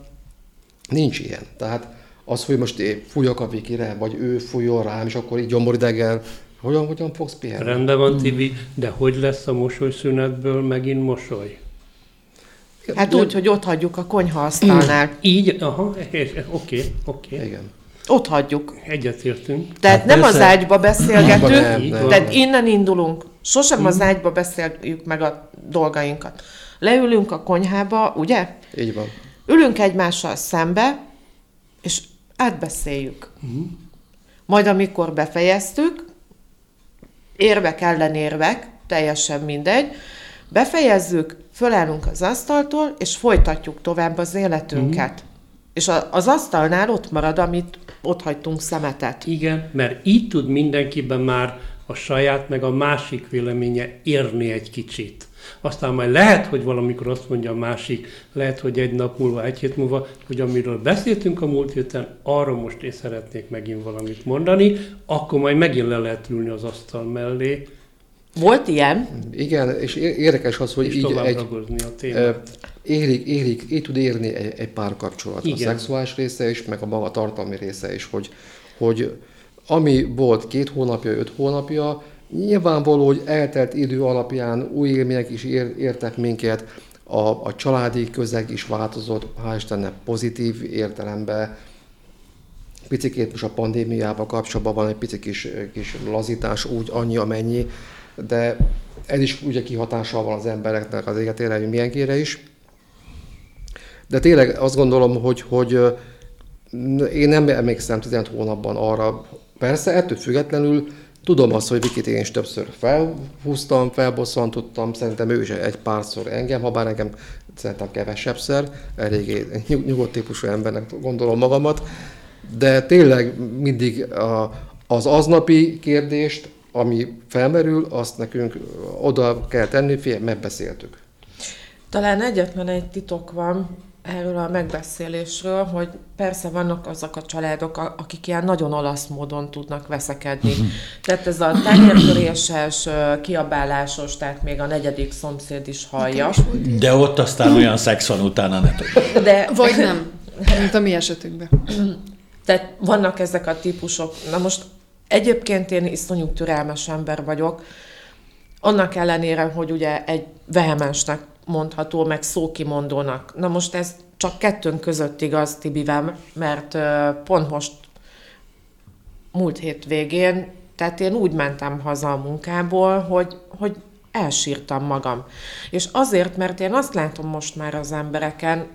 Speaker 4: Nincs ilyen. Tehát az, hogy most én fújok a Vikire, vagy ő fújjon rám, és akkor így gyomoridegel, hogyan, hogyan fogsz pihenni?
Speaker 2: Rendben van, Tibi, de hogy lesz a mosolyszünetből megint mosoly?
Speaker 5: Hát úgy, hogy ott hagyjuk a konyhaasztalnál.
Speaker 2: Így, aha, oké, oké, oké.
Speaker 4: Igen.
Speaker 5: Ott hagyjuk.
Speaker 2: Egyetértünk.
Speaker 5: Tehát
Speaker 3: Hát
Speaker 5: nem az
Speaker 3: persze.
Speaker 5: ágyba beszélgetünk,
Speaker 4: Nem, nem.
Speaker 5: tehát innen indulunk. Sosem az ágyba beszéljük meg a dolgainkat. Leülünk a konyhába, ugye?
Speaker 4: Így van.
Speaker 5: Ülünk egymással szembe, és átbeszéljük. Majd amikor befejeztük, érvek ellenérvek, teljesen mindegy, befejezzük, fölállunk az asztaltól, és folytatjuk tovább az életünket. És a, az asztalnál ott marad, amit ott hagytunk szemetet.
Speaker 2: Igen, mert így tud mindenkiben már a saját meg a másik véleménye érni egy kicsit. Aztán majd lehet, hogy valamikor azt mondja a másik, lehet, hogy egy nap múlva, egy hét múlva, hogy amiről beszéltünk a múlt héten, arra most én szeretnék megint valamit mondani, akkor majd megint le lehet ülni az asztal mellé,
Speaker 5: Volt ilyen?
Speaker 4: Igen, és érdekes az, hogy
Speaker 2: és
Speaker 4: így egy,
Speaker 2: a témát.
Speaker 4: érik, érik, így tud érni egy, egy párkapcsolat. A
Speaker 2: Igen.
Speaker 4: szexuális része is, meg a maga tartalmi része is, hogy, hogy ami volt két hónapja, öt hónapja, nyilvánvaló, hogy eltelt idő alapján új élmények is ér, értek minket, a, a családi közeg is változott, hál' Istennek pozitív értelemben, picikét most a pandémiával kapcsolatban van egy pici kis, kis lazítás, úgy annyi, amennyi, de ez is ugye kihatással van az embereknek az életére, hogy milyenkére is. De tényleg azt gondolom, hogy, hogy én nem emlékszem 15 hónapban arra, persze ettől függetlenül tudom azt, hogy Vikit én is többször felhúztam, felbosszantottam, szerintem ő is egy párszor engem, ha bár engem szerintem kevesebbszer, eléggé nyug- nyugodt típusú embernek gondolom magamat, de tényleg mindig a, az aznapi kérdést, ami felmerül, azt nekünk oda kell tenni, figyelj, megbeszéltük.
Speaker 5: Talán egyetlen egy titok van erről a megbeszélésről, hogy persze vannak azok a családok, akik ilyen nagyon olasz módon tudnak veszekedni. Tehát ez a tányértöréses, kiabálásos, tehát még a negyedik szomszéd is hallja.
Speaker 3: de ott aztán olyan szex van utána, ne.
Speaker 5: De
Speaker 6: Vagy nem, mint a mi esetünkben.
Speaker 5: Tehát vannak ezek a típusok. Na most egyébként én iszonyú türelmes ember vagyok, annak ellenére, hogy ugye egy vehemensnek mondható, meg szókimondónak. Na most ez csak kettőnk között igaz Tibivel, mert pont most múlt hét végén, tehát én úgy mentem haza a munkából, hogy, hogy elsírtam magam. És azért, mert én azt látom most már az embereken,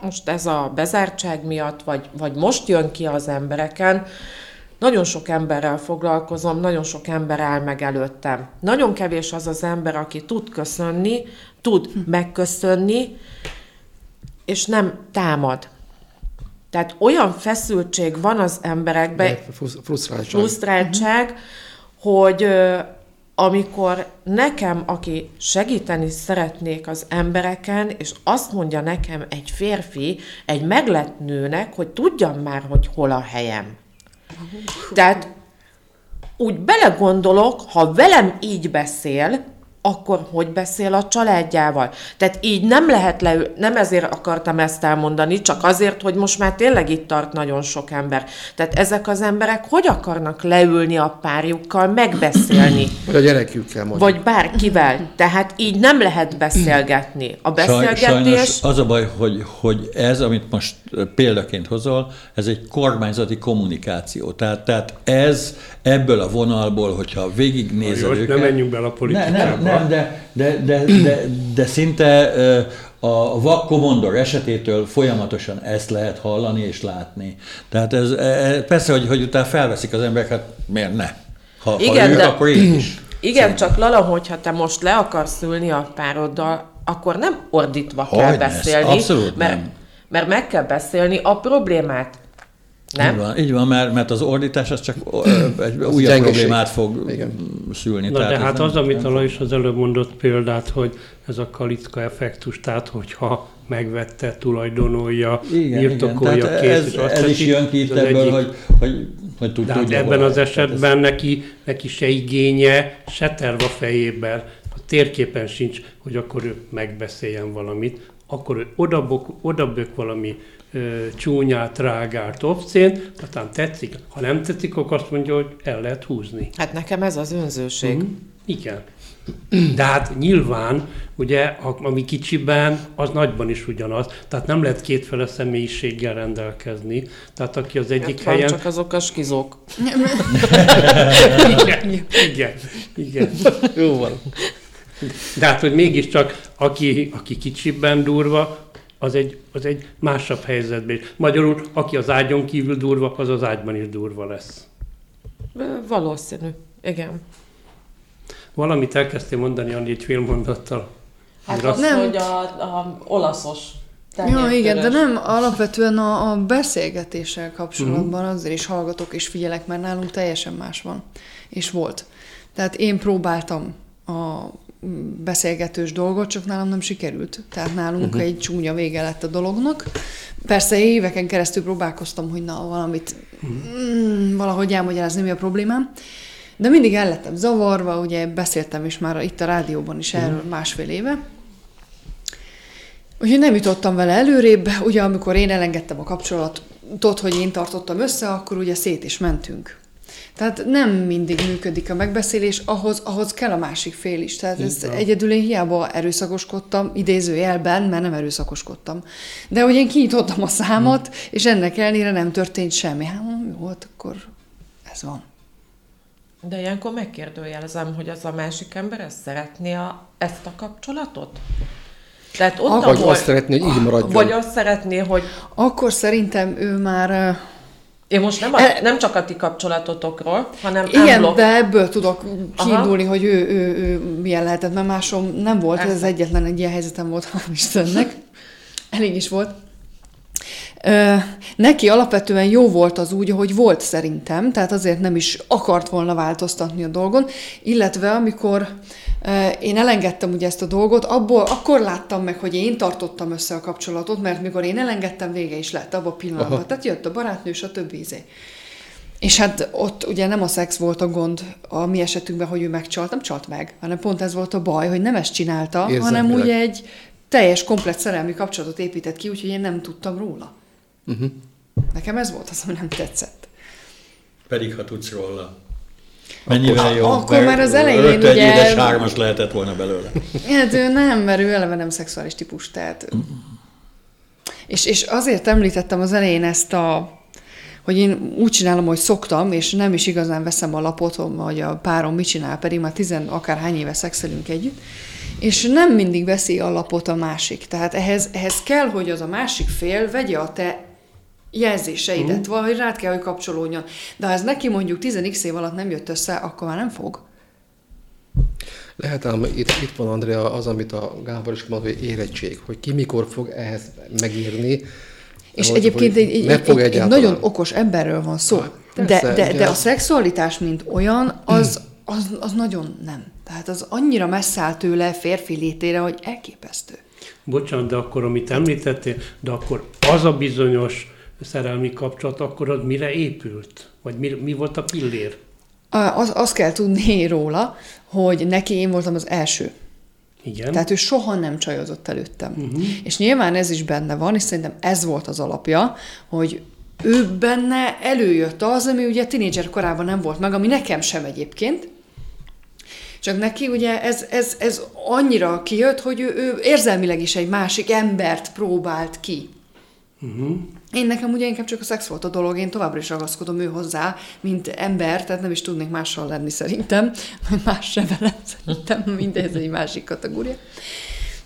Speaker 5: most ez a bezártság miatt, vagy, vagy most jön ki az embereken, nagyon sok emberrel foglalkozom, nagyon sok ember áll meg előttem. Nagyon kevés az az ember, aki tud köszönni, tud megköszönni, és nem támad. Tehát olyan feszültség van az emberekben,
Speaker 4: Frusz- Frusztráltság.
Speaker 5: frusztráltság, hogy ö, amikor nekem, aki segíteni szeretnék az embereken, és azt mondja nekem egy férfi, egy meglett nőnek, hogy tudjam már, hogy hol a helyem. Tehát úgy belegondolok, ha velem így beszél, akkor hogy beszél a családjával? Tehát így nem lehet leül, nem ezért akartam ezt elmondani, csak azért, hogy most már tényleg itt tart nagyon sok ember. Tehát ezek az emberek hogy akarnak leülni a párjukkal, megbeszélni?
Speaker 4: Vagy a gyerekükkel mondjuk.
Speaker 5: Vagy bárkivel. Tehát így nem lehet beszélgetni. A beszélgetés...
Speaker 3: sajnos az a baj, hogy, hogy ez, amit most példaként hozol, ez egy kormányzati kommunikáció. Tehát, tehát ez ebből a vonalból, hogyha végignézed
Speaker 2: Most
Speaker 3: őket...
Speaker 2: nem menjünk bele a
Speaker 3: Ne,
Speaker 2: politikába.
Speaker 3: nem, nem, de, de, de, de, de szinte a vakkomondor esetétől folyamatosan ezt lehet hallani és látni. Tehát ez, e, persze, hogy, hogy utána felveszik az emberek, hát miért ne? Ha,
Speaker 5: Igen,
Speaker 3: ha ők,
Speaker 5: de-
Speaker 3: akkor én is.
Speaker 5: Igen, csak Lala, hogyha te most le akarsz ülni a pároddal, akkor nem ordítva kell
Speaker 3: Hogyne, ez
Speaker 5: beszélni,
Speaker 3: abszolút
Speaker 5: mert,
Speaker 3: nem.
Speaker 5: mert meg kell beszélni a problémát. Nem?
Speaker 3: Így van, így van mert, mert az ordítás az csak egy újabb
Speaker 4: gyengeség.
Speaker 3: problémát fog
Speaker 4: Igen.
Speaker 3: szülni.
Speaker 2: Na de
Speaker 3: ez
Speaker 2: hát
Speaker 3: nem-
Speaker 2: az, amit a Lajos az előbb mondott példát, hogy ez a kalicka effektus, tehát hogyha megvette, tulajdonolja,
Speaker 3: Igen,
Speaker 2: birtokolja,
Speaker 3: igen. Tehát
Speaker 2: kész,
Speaker 3: ez, ez is jön ki
Speaker 2: ez
Speaker 3: itt
Speaker 2: az
Speaker 3: ebből,
Speaker 2: egyik-
Speaker 3: hogy, hogy, hogy tud,
Speaker 2: De hát
Speaker 3: tudja,
Speaker 2: ebben az.
Speaker 3: Tehát
Speaker 2: esetben neki, neki se igénye, se terv a fejében, a térképen sincs, hogy akkor ő megbeszéljen valamit, akkor ő odabok, odabök valami csúnyát, rágált obszént, aztán tetszik. Ha nem tetszik, akkor azt mondja, hogy el lehet húzni.
Speaker 5: Hát nekem ez az önzőség.
Speaker 2: Mhm. Igen. De hát nyilván, ugye, ami kicsiben, az nagyban is ugyanaz. Tehát nem lehet kétfele személyiséggel rendelkezni. Tehát aki az egyik
Speaker 5: Hát
Speaker 2: helyen...
Speaker 5: csak azok a skizók.
Speaker 2: Igen, igen, igen.
Speaker 4: Jó van.
Speaker 2: De hát, hogy mégiscsak, aki, aki kicsiben durva, az egy, az egy másabb helyzetben is. Magyarul, aki az ágyon kívül durva, az az ágyban is durva lesz.
Speaker 5: Valószínű. Igen.
Speaker 2: Valamit elkezdtél mondani, Andi, egy fél mondattal.
Speaker 5: Hát
Speaker 2: Rossz-
Speaker 5: az,
Speaker 6: Nem.
Speaker 5: hogy a, a olaszos.
Speaker 6: Ja, igen, de nem, alapvetően a, a beszélgetéssel kapcsolatban azért is hallgatok és figyelek, mert nálunk teljesen más van, és volt. Tehát én próbáltam a beszélgetős dolgot, csak nálam nem sikerült. Tehát nálunk uh-huh. egy csúnya vége lett a dolognak. Persze éveken keresztül próbálkoztam, hogy na, valamit mm, valahogy elmagyarázni, mi a problémám. De mindig el lettem zavarva, ugye beszéltem is már itt a rádióban is erről másfél éve, Úgyhogy nem jutottam vele előrébb, ugye amikor én elengedtem a kapcsolatot, hogy én tartottam össze, akkor ugye szét is mentünk. Tehát nem mindig működik a megbeszélés, ahhoz, ahhoz kell a másik fél is. Tehát ez egyedül én hiába erőszakoskodtam, idézőjelben, mert nem erőszakoskodtam. De hogy én kinyitottam a számot, és ennek ellenére nem történt semmi. Hát mondom, jó, hát akkor ez van.
Speaker 5: De ilyenkor megkérdőjelezem, hogy az a másik ember ezt szeretné a, ezt a kapcsolatot? Tehát ott,
Speaker 4: Vagy
Speaker 5: ahol,
Speaker 4: azt szeretné, hogy így maradjon.
Speaker 5: Vagy azt szeretné, hogy
Speaker 6: Akkor szerintem ő már...
Speaker 5: én most nem, a,
Speaker 6: E-
Speaker 5: nem csak a ti kapcsolatotokról, hanem
Speaker 6: Igen,
Speaker 5: unblock-
Speaker 6: de ebből tudok
Speaker 5: Aha.
Speaker 6: kiindulni, hogy ő, ő, ő milyen lehetett, mert másom nem volt, ez az egyetlen egy ilyen helyzetem volt, hál' Istennek. Elég is volt. Ö, neki alapvetően jó volt az úgy, ahogy volt szerintem, tehát azért nem is akart volna változtatni a dolgon, illetve amikor én elengedtem ugye ezt a dolgot, abból akkor láttam meg, hogy én tartottam össze a kapcsolatot, mert mikor én elengedtem, vége is lett abban a pillanatban.
Speaker 4: Aha.
Speaker 6: Tehát jött a barátnő, és a többi izé. És hát ott ugye nem a szex volt a gond a mi esetünkben, hogy ő megcsalt, nem csalt meg, hanem pont ez volt a baj, hogy nem ezt csinálta, hanem
Speaker 4: Érzelmileg.
Speaker 6: ugye egy teljes, komplet szerelmi kapcsolatot épített ki, úgyhogy én nem tudtam róla.
Speaker 4: Uh-huh.
Speaker 6: Nekem ez volt az, ami nem tetszett.
Speaker 3: Pedig ha tudsz róla. Mennyivel jó.
Speaker 6: akkor már az elején ugye-
Speaker 3: édes hármas lehetett volna belőle.
Speaker 6: Hát ő nem, mert ő eleve nem szexuális típus, tehát... És, és azért említettem az elején ezt a hogy én úgy csinálom, hogy szoktam, és nem is igazán veszem a lapot, hogy a párom mit csinál, pedig már tizen akárhány éve szexelünk együtt, és nem mindig veszi a lapot a másik. Tehát ehhez, ehhez kell, hogy az a másik fél vegye a te jelzéseidet, uh. valahogy rád kell, hogy kapcsolódjon. De ha ez neki mondjuk 10x év alatt nem jött össze, akkor már nem fog.
Speaker 4: Lehet ám, itt, itt van Andrea az, amit a Gábor is mondott, hogy érettség, hogy ki mikor fog ehhez megírni.
Speaker 6: És
Speaker 4: hogy-
Speaker 6: egyébként
Speaker 4: hogy
Speaker 6: egy, egy,
Speaker 4: fog
Speaker 6: egy, egy nagyon okos emberről van szó. De,
Speaker 4: persze,
Speaker 6: de,
Speaker 4: ugye
Speaker 6: de a szexualitás, mint olyan, az, az, az nagyon nem. Tehát az annyira messze áll tőle férfi létére, hogy elképesztő.
Speaker 2: Bocsánat, de akkor, amit említettél, de akkor az a bizonyos szerelmi kapcsolat, akkor az mire épült? Vagy mi, mi volt a pillér?
Speaker 6: Az, azt kell tudni róla, hogy neki én voltam az első.
Speaker 2: Igen.
Speaker 6: Tehát ő soha nem csajozott előttem. Uh-huh. És nyilván ez is benne van, és szerintem ez volt az alapja, hogy ő benne előjött az, ami ugye tinédzser korában nem volt meg, ami nekem sem egyébként, csak neki ugye ez, ez, ez annyira kijött, hogy ő, ő érzelmileg is egy másik embert próbált ki. Uh-huh. Én nekem ugye inkább csak a szex volt a dolog, én továbbra is ragaszkodom ő hozzá, mint ember, tehát nem is tudnék mással lenni szerintem, vagy más se vele szerintem, mindez egy másik kategória.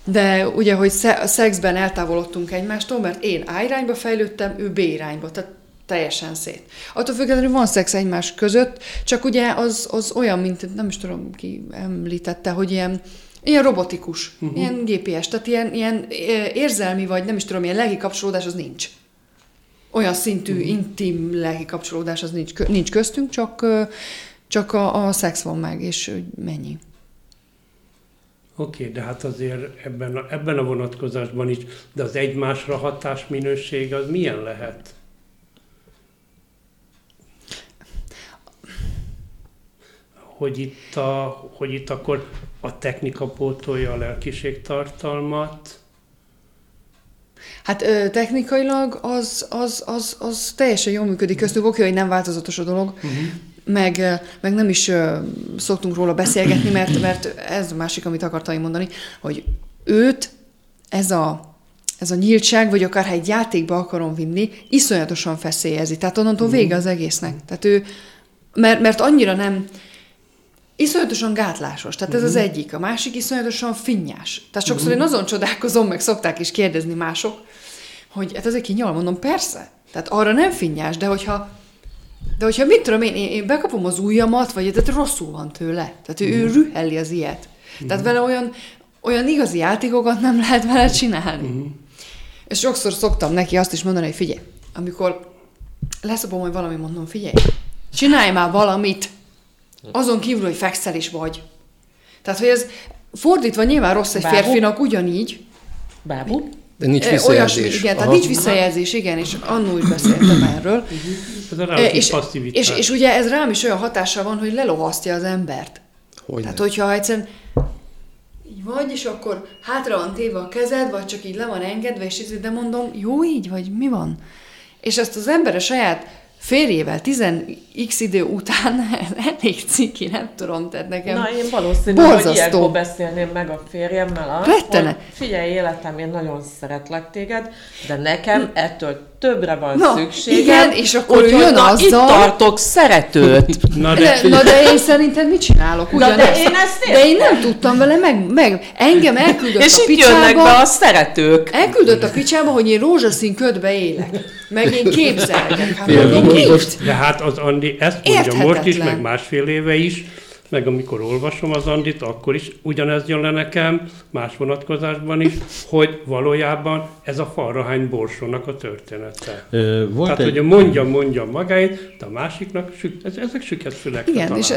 Speaker 6: De ugye, hogy a szexben eltávolodtunk egymástól, mert én A irányba fejlődtem, ő B irányba, tehát teljesen szét. Attól függetlenül van szex egymás között, csak ugye az, az olyan, mint nem is tudom, ki említette, hogy ilyen, ilyen robotikus, uh-huh. ilyen GPS, tehát ilyen, ilyen érzelmi, vagy nem is tudom, ilyen lelki kapcsolódás az nincs. Olyan szintű, uh-huh. intim lelki kapcsolódás az nincs, nincs köztünk, csak, csak a, a szex van meg, és mennyi.
Speaker 2: Oké, okay, de hát azért ebben a, ebben a vonatkozásban is, de az egymásra hatás minőség az milyen lehet? Hogy itt, a, hogy itt akkor a technika pótolja a lelkiségtartalmat?
Speaker 6: Hát ö, technikailag az, az, az, az teljesen jól működik köztük, oké, hogy nem változatos a dolog, uh-huh. meg, meg nem is ö, szoktunk róla beszélgetni, mert, mert ez a másik, amit akartam mondani, hogy őt ez a, ez a nyíltság, vagy akár ha egy játékba akarom vinni, iszonyatosan feszélyezi. Tehát onnantól uh-huh. vége az egésznek. Tehát ő, mert, mert annyira nem, iszonyatosan gátlásos. Tehát ez uh-huh. az mhm. egyik. A másik iszonyatosan finnyás. Tehát sokszor uh-huh. én azon csodálkozom, meg szokták is kérdezni mások, hogy hát ezek kinyal, mondom, persze. Tehát arra nem finnyás, de hogyha de hogyha mit tudom én, én, én bekapom az ujjamat, vagy tehát rosszul van tőle. Tehát ő, uh-huh. ő rühelli az ilyet. Uh-huh. Tehát vele olyan, olyan igazi játékokat nem lehet vele csinálni. Uh-huh. És sokszor szoktam neki azt is mondani, hogy figyelj, amikor leszopom, hogy valami mondom, figyelj, csinálj már valamit. Azon kívül, hogy fekszel is vagy. Tehát, hogy ez fordítva nyilván rossz egy Bábu? férfinak ugyanígy.
Speaker 5: Bábu?
Speaker 4: De nincs visszajelzés.
Speaker 6: Olyasmi, igen, tehát nincs visszajelzés, igen, és annól is beszéltem erről.
Speaker 2: Ez a és,
Speaker 6: és, és, ugye ez rám is olyan hatása van, hogy lelohasztja az embert. Hogy tehát, ne? hogyha egyszerűen így vagy, és akkor hátra van téve a kezed, vagy csak így le van engedve, és így, de mondom, jó így, vagy mi van? És ezt az ember a saját férjével 10x idő után elég ciki, nem tudom, tehát nekem
Speaker 5: Na, én valószínűleg, borzasztó. hogy ilyenkor beszélném meg a férjemmel, a, hogy figyelj életem, én nagyon szeretlek téged, de nekem ettől többre van Na, szükségem.
Speaker 6: Igen, és akkor jön na, azzal...
Speaker 5: itt tartok szeretőt.
Speaker 6: Na de... na de én szerintem mit csinálok? Ugyanezt, na de én ezt De én nem tudtam vele meg, meg engem elküldött
Speaker 5: és
Speaker 6: a picsába.
Speaker 5: És jönnek be a szeretők.
Speaker 6: Elküldött a picsába, hogy én rózsaszín ködbe élek. Meg én képzelgek. Hát?
Speaker 2: De hát az Andi ezt mondja most is, meg másfél éve is, meg amikor olvasom az Andit, akkor is ugyanez jön le nekem, más vonatkozásban is, hogy valójában ez a falrahány borsónak a története. Ö, volt Tehát, egy... hogy mondja, mondja magáit, de a másiknak ez, ezek süket fülek.
Speaker 6: Igen, és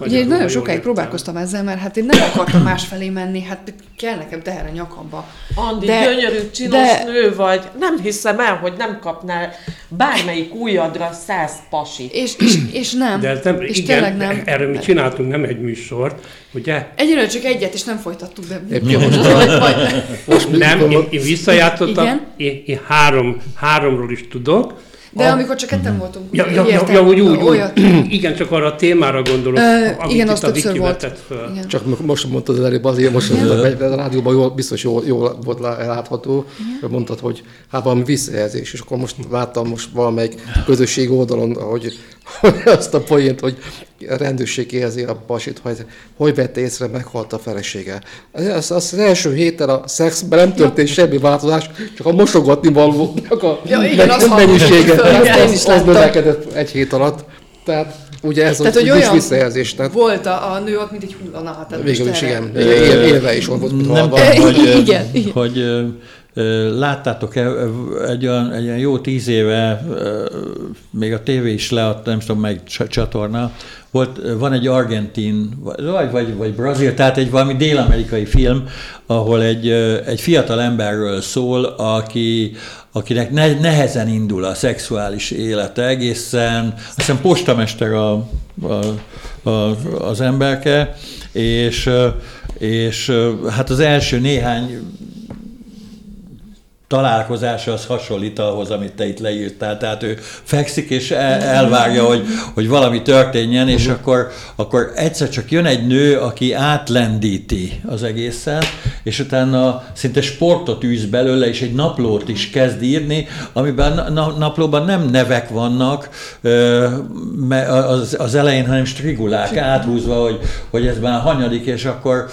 Speaker 6: ugye nagyon sokáig próbálkoztam ezzel, mert hát én nem akartam másfelé menni, hát kell nekem teher a nyakamba.
Speaker 5: Andi, de, gyönyörű, csinos de... nő vagy, nem hiszem el, hogy nem kapnál bármelyik újadra száz pasit.
Speaker 6: És, és, és nem.
Speaker 2: De ez nem,
Speaker 6: és
Speaker 2: igen, nem. erről mi csináltunk nem egy műsort, ugye?
Speaker 6: Egyelőre csak egyet, és nem folytattuk be.
Speaker 2: Én most, most nem, én, én visszajátszottam, én, én három, háromról is tudok,
Speaker 6: de a... amikor csak ketten voltunk.
Speaker 2: Ja, ja, ja, ja úgy, úgy, úgy. Igen, csak arra a témára gondolok, Ö, amit igen, itt a Viki vetett föl. Igen.
Speaker 4: Csak most mondtad az előbb, azért most a, a rádióban jól, biztos jól, jól volt látható, igen. mondtad, hogy hát valami visszajelzés, és akkor most láttam most valamelyik közösség oldalon, hogy azt a poént, hogy a rendőrség érzi a pasit, hogy hogy vette észre, meghalt a felesége. Az, az, az első héten a szexben nem történt ja. semmi változás, csak a mosogatni valónak a ja, igen, az mennyisége. Az, az, az növekedett egy hét alatt. Tehát ugye ez tehát, hogy olyan visszajelzés.
Speaker 6: Tehát... Volt a, a nő ott, mint egy hullanat.
Speaker 4: Végül is igen, élve is volt, mint
Speaker 3: Nem tudom, hogy, igen, hogy Láttátok-e egy olyan, egy olyan jó tíz éve, még a tévé is leadta, nem tudom melyik csatorna, volt, van egy argentin, vagy, vagy, vagy brazil, tehát egy valami dél-amerikai film, ahol egy, egy fiatal emberről szól, aki, akinek nehezen indul a szexuális élete egészen, azt hiszem postamester a, a, a, az emberke, és, és hát az első néhány találkozása az hasonlít ahhoz, amit te itt leírtál. Tehát ő fekszik és elvárja, hogy, hogy valami történjen, és uh-huh. akkor, akkor egyszer csak jön egy nő, aki átlendíti az egészen, és utána szinte sportot űz belőle, és egy naplót is kezd írni, amiben na, naplóban nem nevek vannak az, az elején, hanem strigulák áthúzva, hogy, hogy ez már hanyadik, és akkor,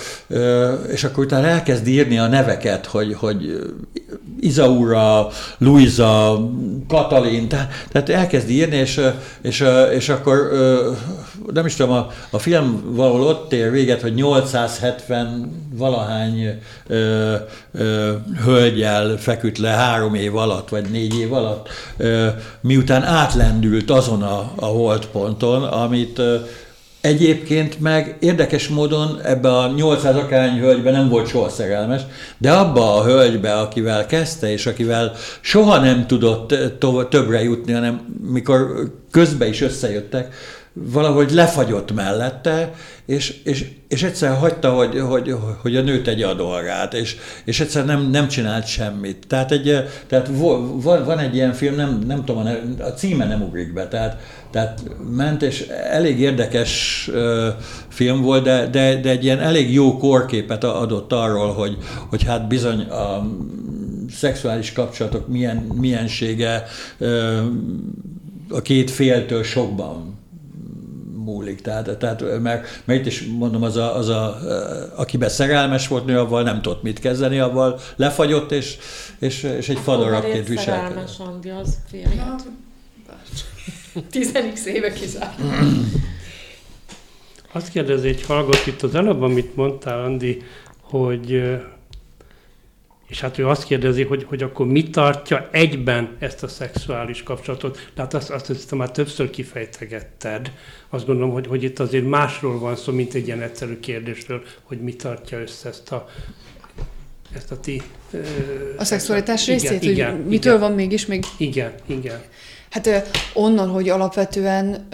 Speaker 3: és akkor utána elkezd írni a neveket, hogy, hogy Izaura, Luisa, Katalin, tehát, tehát elkezd írni, és, és, és akkor nem is tudom, a, a film valahol ott ér véget, hogy 870 valahány ö, ö, hölgyel feküdt le három év alatt, vagy négy év alatt, ö, miután átlendült azon a, a holdponton, amit ö, Egyébként meg érdekes módon ebbe a 800 akány hölgybe nem volt soha szerelmes, de abba a hölgybe, akivel kezdte, és akivel soha nem tudott többre jutni, hanem mikor közbe is összejöttek, valahogy lefagyott mellette, és, és, és egyszer hagyta, hogy, hogy, hogy a nő tegye a dolgát, és, és egyszer nem, nem csinált semmit. Tehát, egy, tehát van, van egy ilyen film, nem, nem tudom, a címe nem ugrik be, tehát, tehát ment, és elég érdekes film volt, de, de, de egy ilyen elég jó korképet adott arról, hogy, hogy hát bizony a szexuális kapcsolatok milyen, miensége uh, a két féltől sokban múlik. Tehát, tehát mert, mert itt is mondom, az a, az a, akiben szerelmes volt nő, avval nem tudott mit kezdeni, avval lefagyott, és, és, és egy fadarabként viselkedett.
Speaker 5: Szerelmes Andi, az férjed.
Speaker 6: Tizenik éve kizárt.
Speaker 2: Azt kérdezi egy hallgat itt az előbb, amit mondtál, Andi, hogy és hát ő azt kérdezi, hogy, hogy akkor mi tartja egyben ezt a szexuális kapcsolatot. Tehát azt, azt hiszem, már többször kifejtegetted. Azt gondolom, hogy, hogy itt azért másról van szó, mint egy ilyen egyszerű kérdésről, hogy mi tartja össze ezt a, ezt a ti...
Speaker 6: A szexualitás részét, igen, hogy igen, mitől igen. van mégis még...
Speaker 2: Igen, igen.
Speaker 6: Hát onnan, hogy alapvetően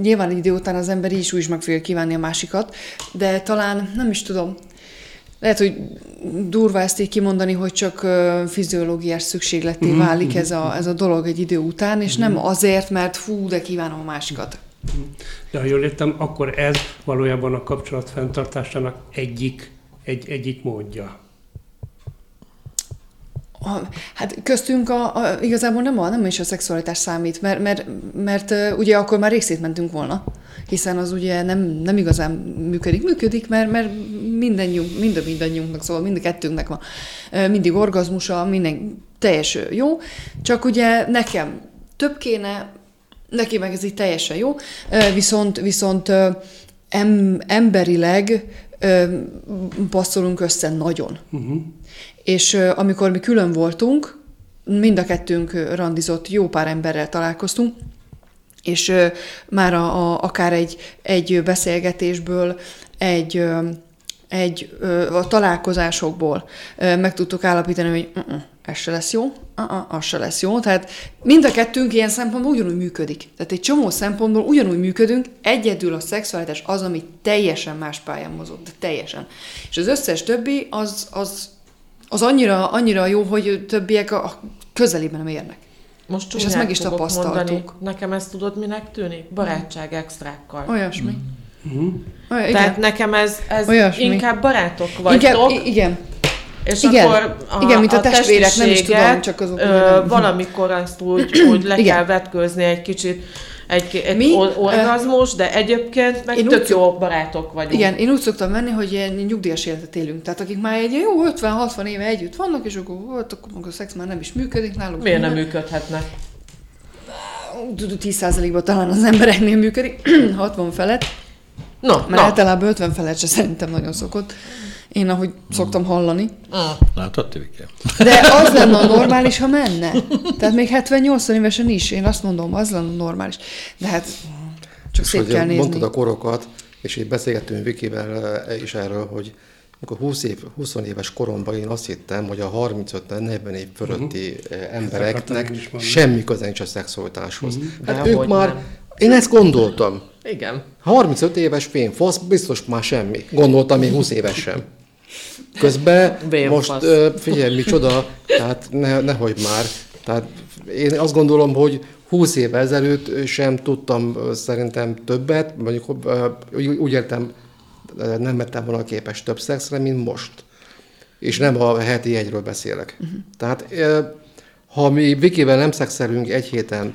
Speaker 6: nyilván idő után az ember is úgy is meg fogja kívánni a másikat, de talán nem is tudom, lehet, hogy durva ezt így kimondani, hogy csak fiziológiás szükségleté mm-hmm. válik ez a, ez a dolog egy idő után, és mm-hmm. nem azért, mert fú, de kívánom a másikat.
Speaker 2: De ha jól értem, akkor ez valójában a kapcsolat fenntartásának egyik, egy, egyik módja.
Speaker 6: A, hát köztünk a, a, igazából nem, a, nem is a szexualitás számít, mert, mert, mert, ugye akkor már részét mentünk volna hiszen az ugye nem, nem igazán működik. Működik, mert, mert mindannyiunk, mind a mindannyiunknak, szóval mind a kettőnknek van mindig orgazmusa, minden teljes jó, csak ugye nekem több kéne, neki meg ez így teljesen jó, viszont, viszont em, emberileg passzolunk össze nagyon. Uh-huh. És amikor mi külön voltunk, mind a kettőnk randizott, jó pár emberrel találkoztunk, és már a, a, akár egy, egy beszélgetésből, egy, egy a találkozásokból meg tudtuk állapítani, hogy uh-uh, ez se lesz jó, az se lesz jó. Tehát mind a kettőnk ilyen szempontból ugyanúgy működik. Tehát egy csomó szempontból ugyanúgy működünk, egyedül a szexualitás az, ami teljesen más pályán mozog, de teljesen. És az összes többi az, az, az annyira, annyira jó, hogy többiek a közelében nem érnek.
Speaker 5: Most és ezt meg is tapasztaltuk. Mondani. Nekem ezt tudod, minek tűnik? Barátság extrákkal.
Speaker 6: Olyasmi.
Speaker 5: Mm. Olyan, Tehát nekem ez, ez inkább barátok vagytok.
Speaker 6: Inkább, igen.
Speaker 5: És
Speaker 6: igen,
Speaker 5: akkor
Speaker 6: a, igen, mint a, a testvérek, nem is tudom, csak azok. Ö,
Speaker 5: valamikor azt úgy, úgy le igen. kell vetkőzni egy kicsit egy, egy Mi? orgazmus, de egyébként meg én tök jó szok... barátok vagyunk.
Speaker 6: Igen, én úgy szoktam menni, hogy ilyen nyugdíjas életet élünk. Tehát akik már egy jó 50-60 éve együtt vannak, és akkor, hát, akkor a szex már nem is működik náluk.
Speaker 5: Miért nem működhetne?
Speaker 6: 10%-ban talán az embereknél működik, 60 felett.
Speaker 5: No,
Speaker 6: Mert
Speaker 5: na.
Speaker 6: általában 50 felett se szerintem nagyon szokott. Én ahogy szoktam hallani.
Speaker 3: Látod, Tivike?
Speaker 6: De az lenne a normális, ha menne. Tehát még 70-80 évesen is, én azt mondom, az lenne a normális. De hát csak
Speaker 4: És
Speaker 6: szép
Speaker 4: hogy
Speaker 6: kell nézni.
Speaker 4: mondtad a korokat, és így beszélgettünk Vikivel eh, is erről, hogy amikor 20, év, 20 éves koromban én azt hittem, hogy a 35-40 év fölötti uh-huh. embereknek
Speaker 2: én
Speaker 4: semmi köze nincs a szexualitáshoz. Uh-huh. Hát ők már,
Speaker 5: nem.
Speaker 4: én ezt gondoltam.
Speaker 5: Igen.
Speaker 4: 35 éves fényfasz, biztos már semmi. Gondoltam még 20 éves sem. Közben
Speaker 5: Vénfasz.
Speaker 4: most ö, figyelj, micsoda, tehát ne, nehogy már. Tehát én azt gondolom, hogy 20 év ezelőtt sem tudtam szerintem többet, mondjuk úgy, értem, nem lettem volna képes több szexre, mint most. És nem a heti egyről beszélek. Uh-huh. Tehát ha mi Vikivel nem szexelünk egy héten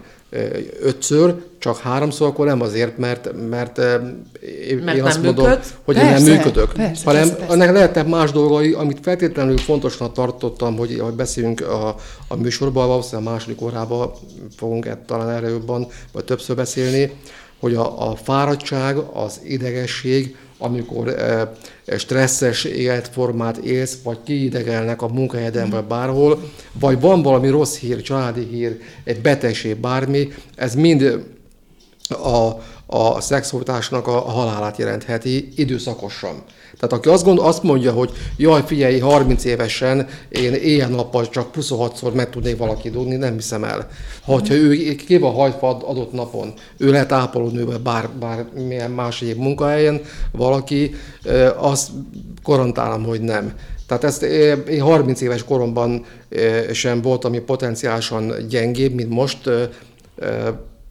Speaker 4: ötször, csak háromszor, akkor nem azért, mert, mert, én
Speaker 5: Mert
Speaker 4: azt
Speaker 5: nem
Speaker 4: mondom,
Speaker 5: működsz?
Speaker 4: hogy én nem
Speaker 6: Persze,
Speaker 4: működök,
Speaker 6: persze,
Speaker 4: hanem
Speaker 6: persze, persze.
Speaker 4: ennek lehetnek más dolgai, amit feltétlenül fontosnak tartottam, hogy, hogy beszéljünk a, a műsorban, valószínűleg a második órában fogunk e- talán erre jobban, vagy többször beszélni, hogy a, a fáradtság, az idegesség, amikor e, stresszes életformát élsz, vagy kiidegelnek a munkahelyeden, vagy bárhol, vagy van valami rossz hír, családi hír, egy betegség, bármi, ez mind a, a szexualitásnak a, halálát jelentheti időszakosan. Tehát aki azt, gond, azt mondja, hogy jaj, figyelj, 30 évesen én éjjel-nappal csak 26-szor meg tudnék valaki dugni, nem hiszem el. Ha ő ki van hajtva ad- adott napon, ő lehet ápolónő, vagy bár, bár milyen más egyéb munkahelyen valaki, azt garantálom, hogy nem. Tehát ezt én 30 éves koromban sem voltam ami potenciálisan gyengébb, mint most.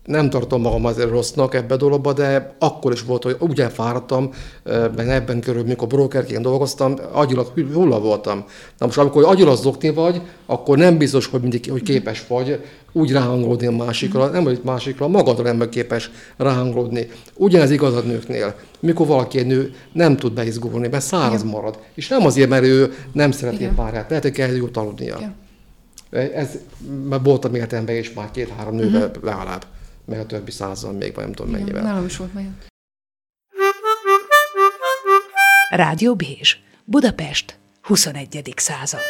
Speaker 4: Nem tartom magam azért rossznak ebbe a dologba, de akkor is volt, hogy úgy elfáradtam, mert ebben körül, mikor brokerként dolgoztam, agyilag hulla voltam. Na most, amikor agyilag zokni vagy, akkor nem biztos, hogy mindig hogy képes vagy úgy ráhangolódni a másikra, nem vagy másikra, magadra nem vagy képes ráhangolódni. Ugyanez igaz a nőknél. Mikor valaki egy nő nem tud beizgulni, mert száraz marad. És nem azért, mert ő nem szereti a
Speaker 6: Igen.
Speaker 4: párját, lehet, hogy kell aludnia.
Speaker 6: Igen.
Speaker 4: Ez, mert voltam életemben is már két-három nővel legalább, meg a többi százal még, vagy nem tudom
Speaker 6: Igen,
Speaker 4: mennyivel.
Speaker 6: nálam is volt meg.
Speaker 1: Rádió Bézs, Budapest, 21. század.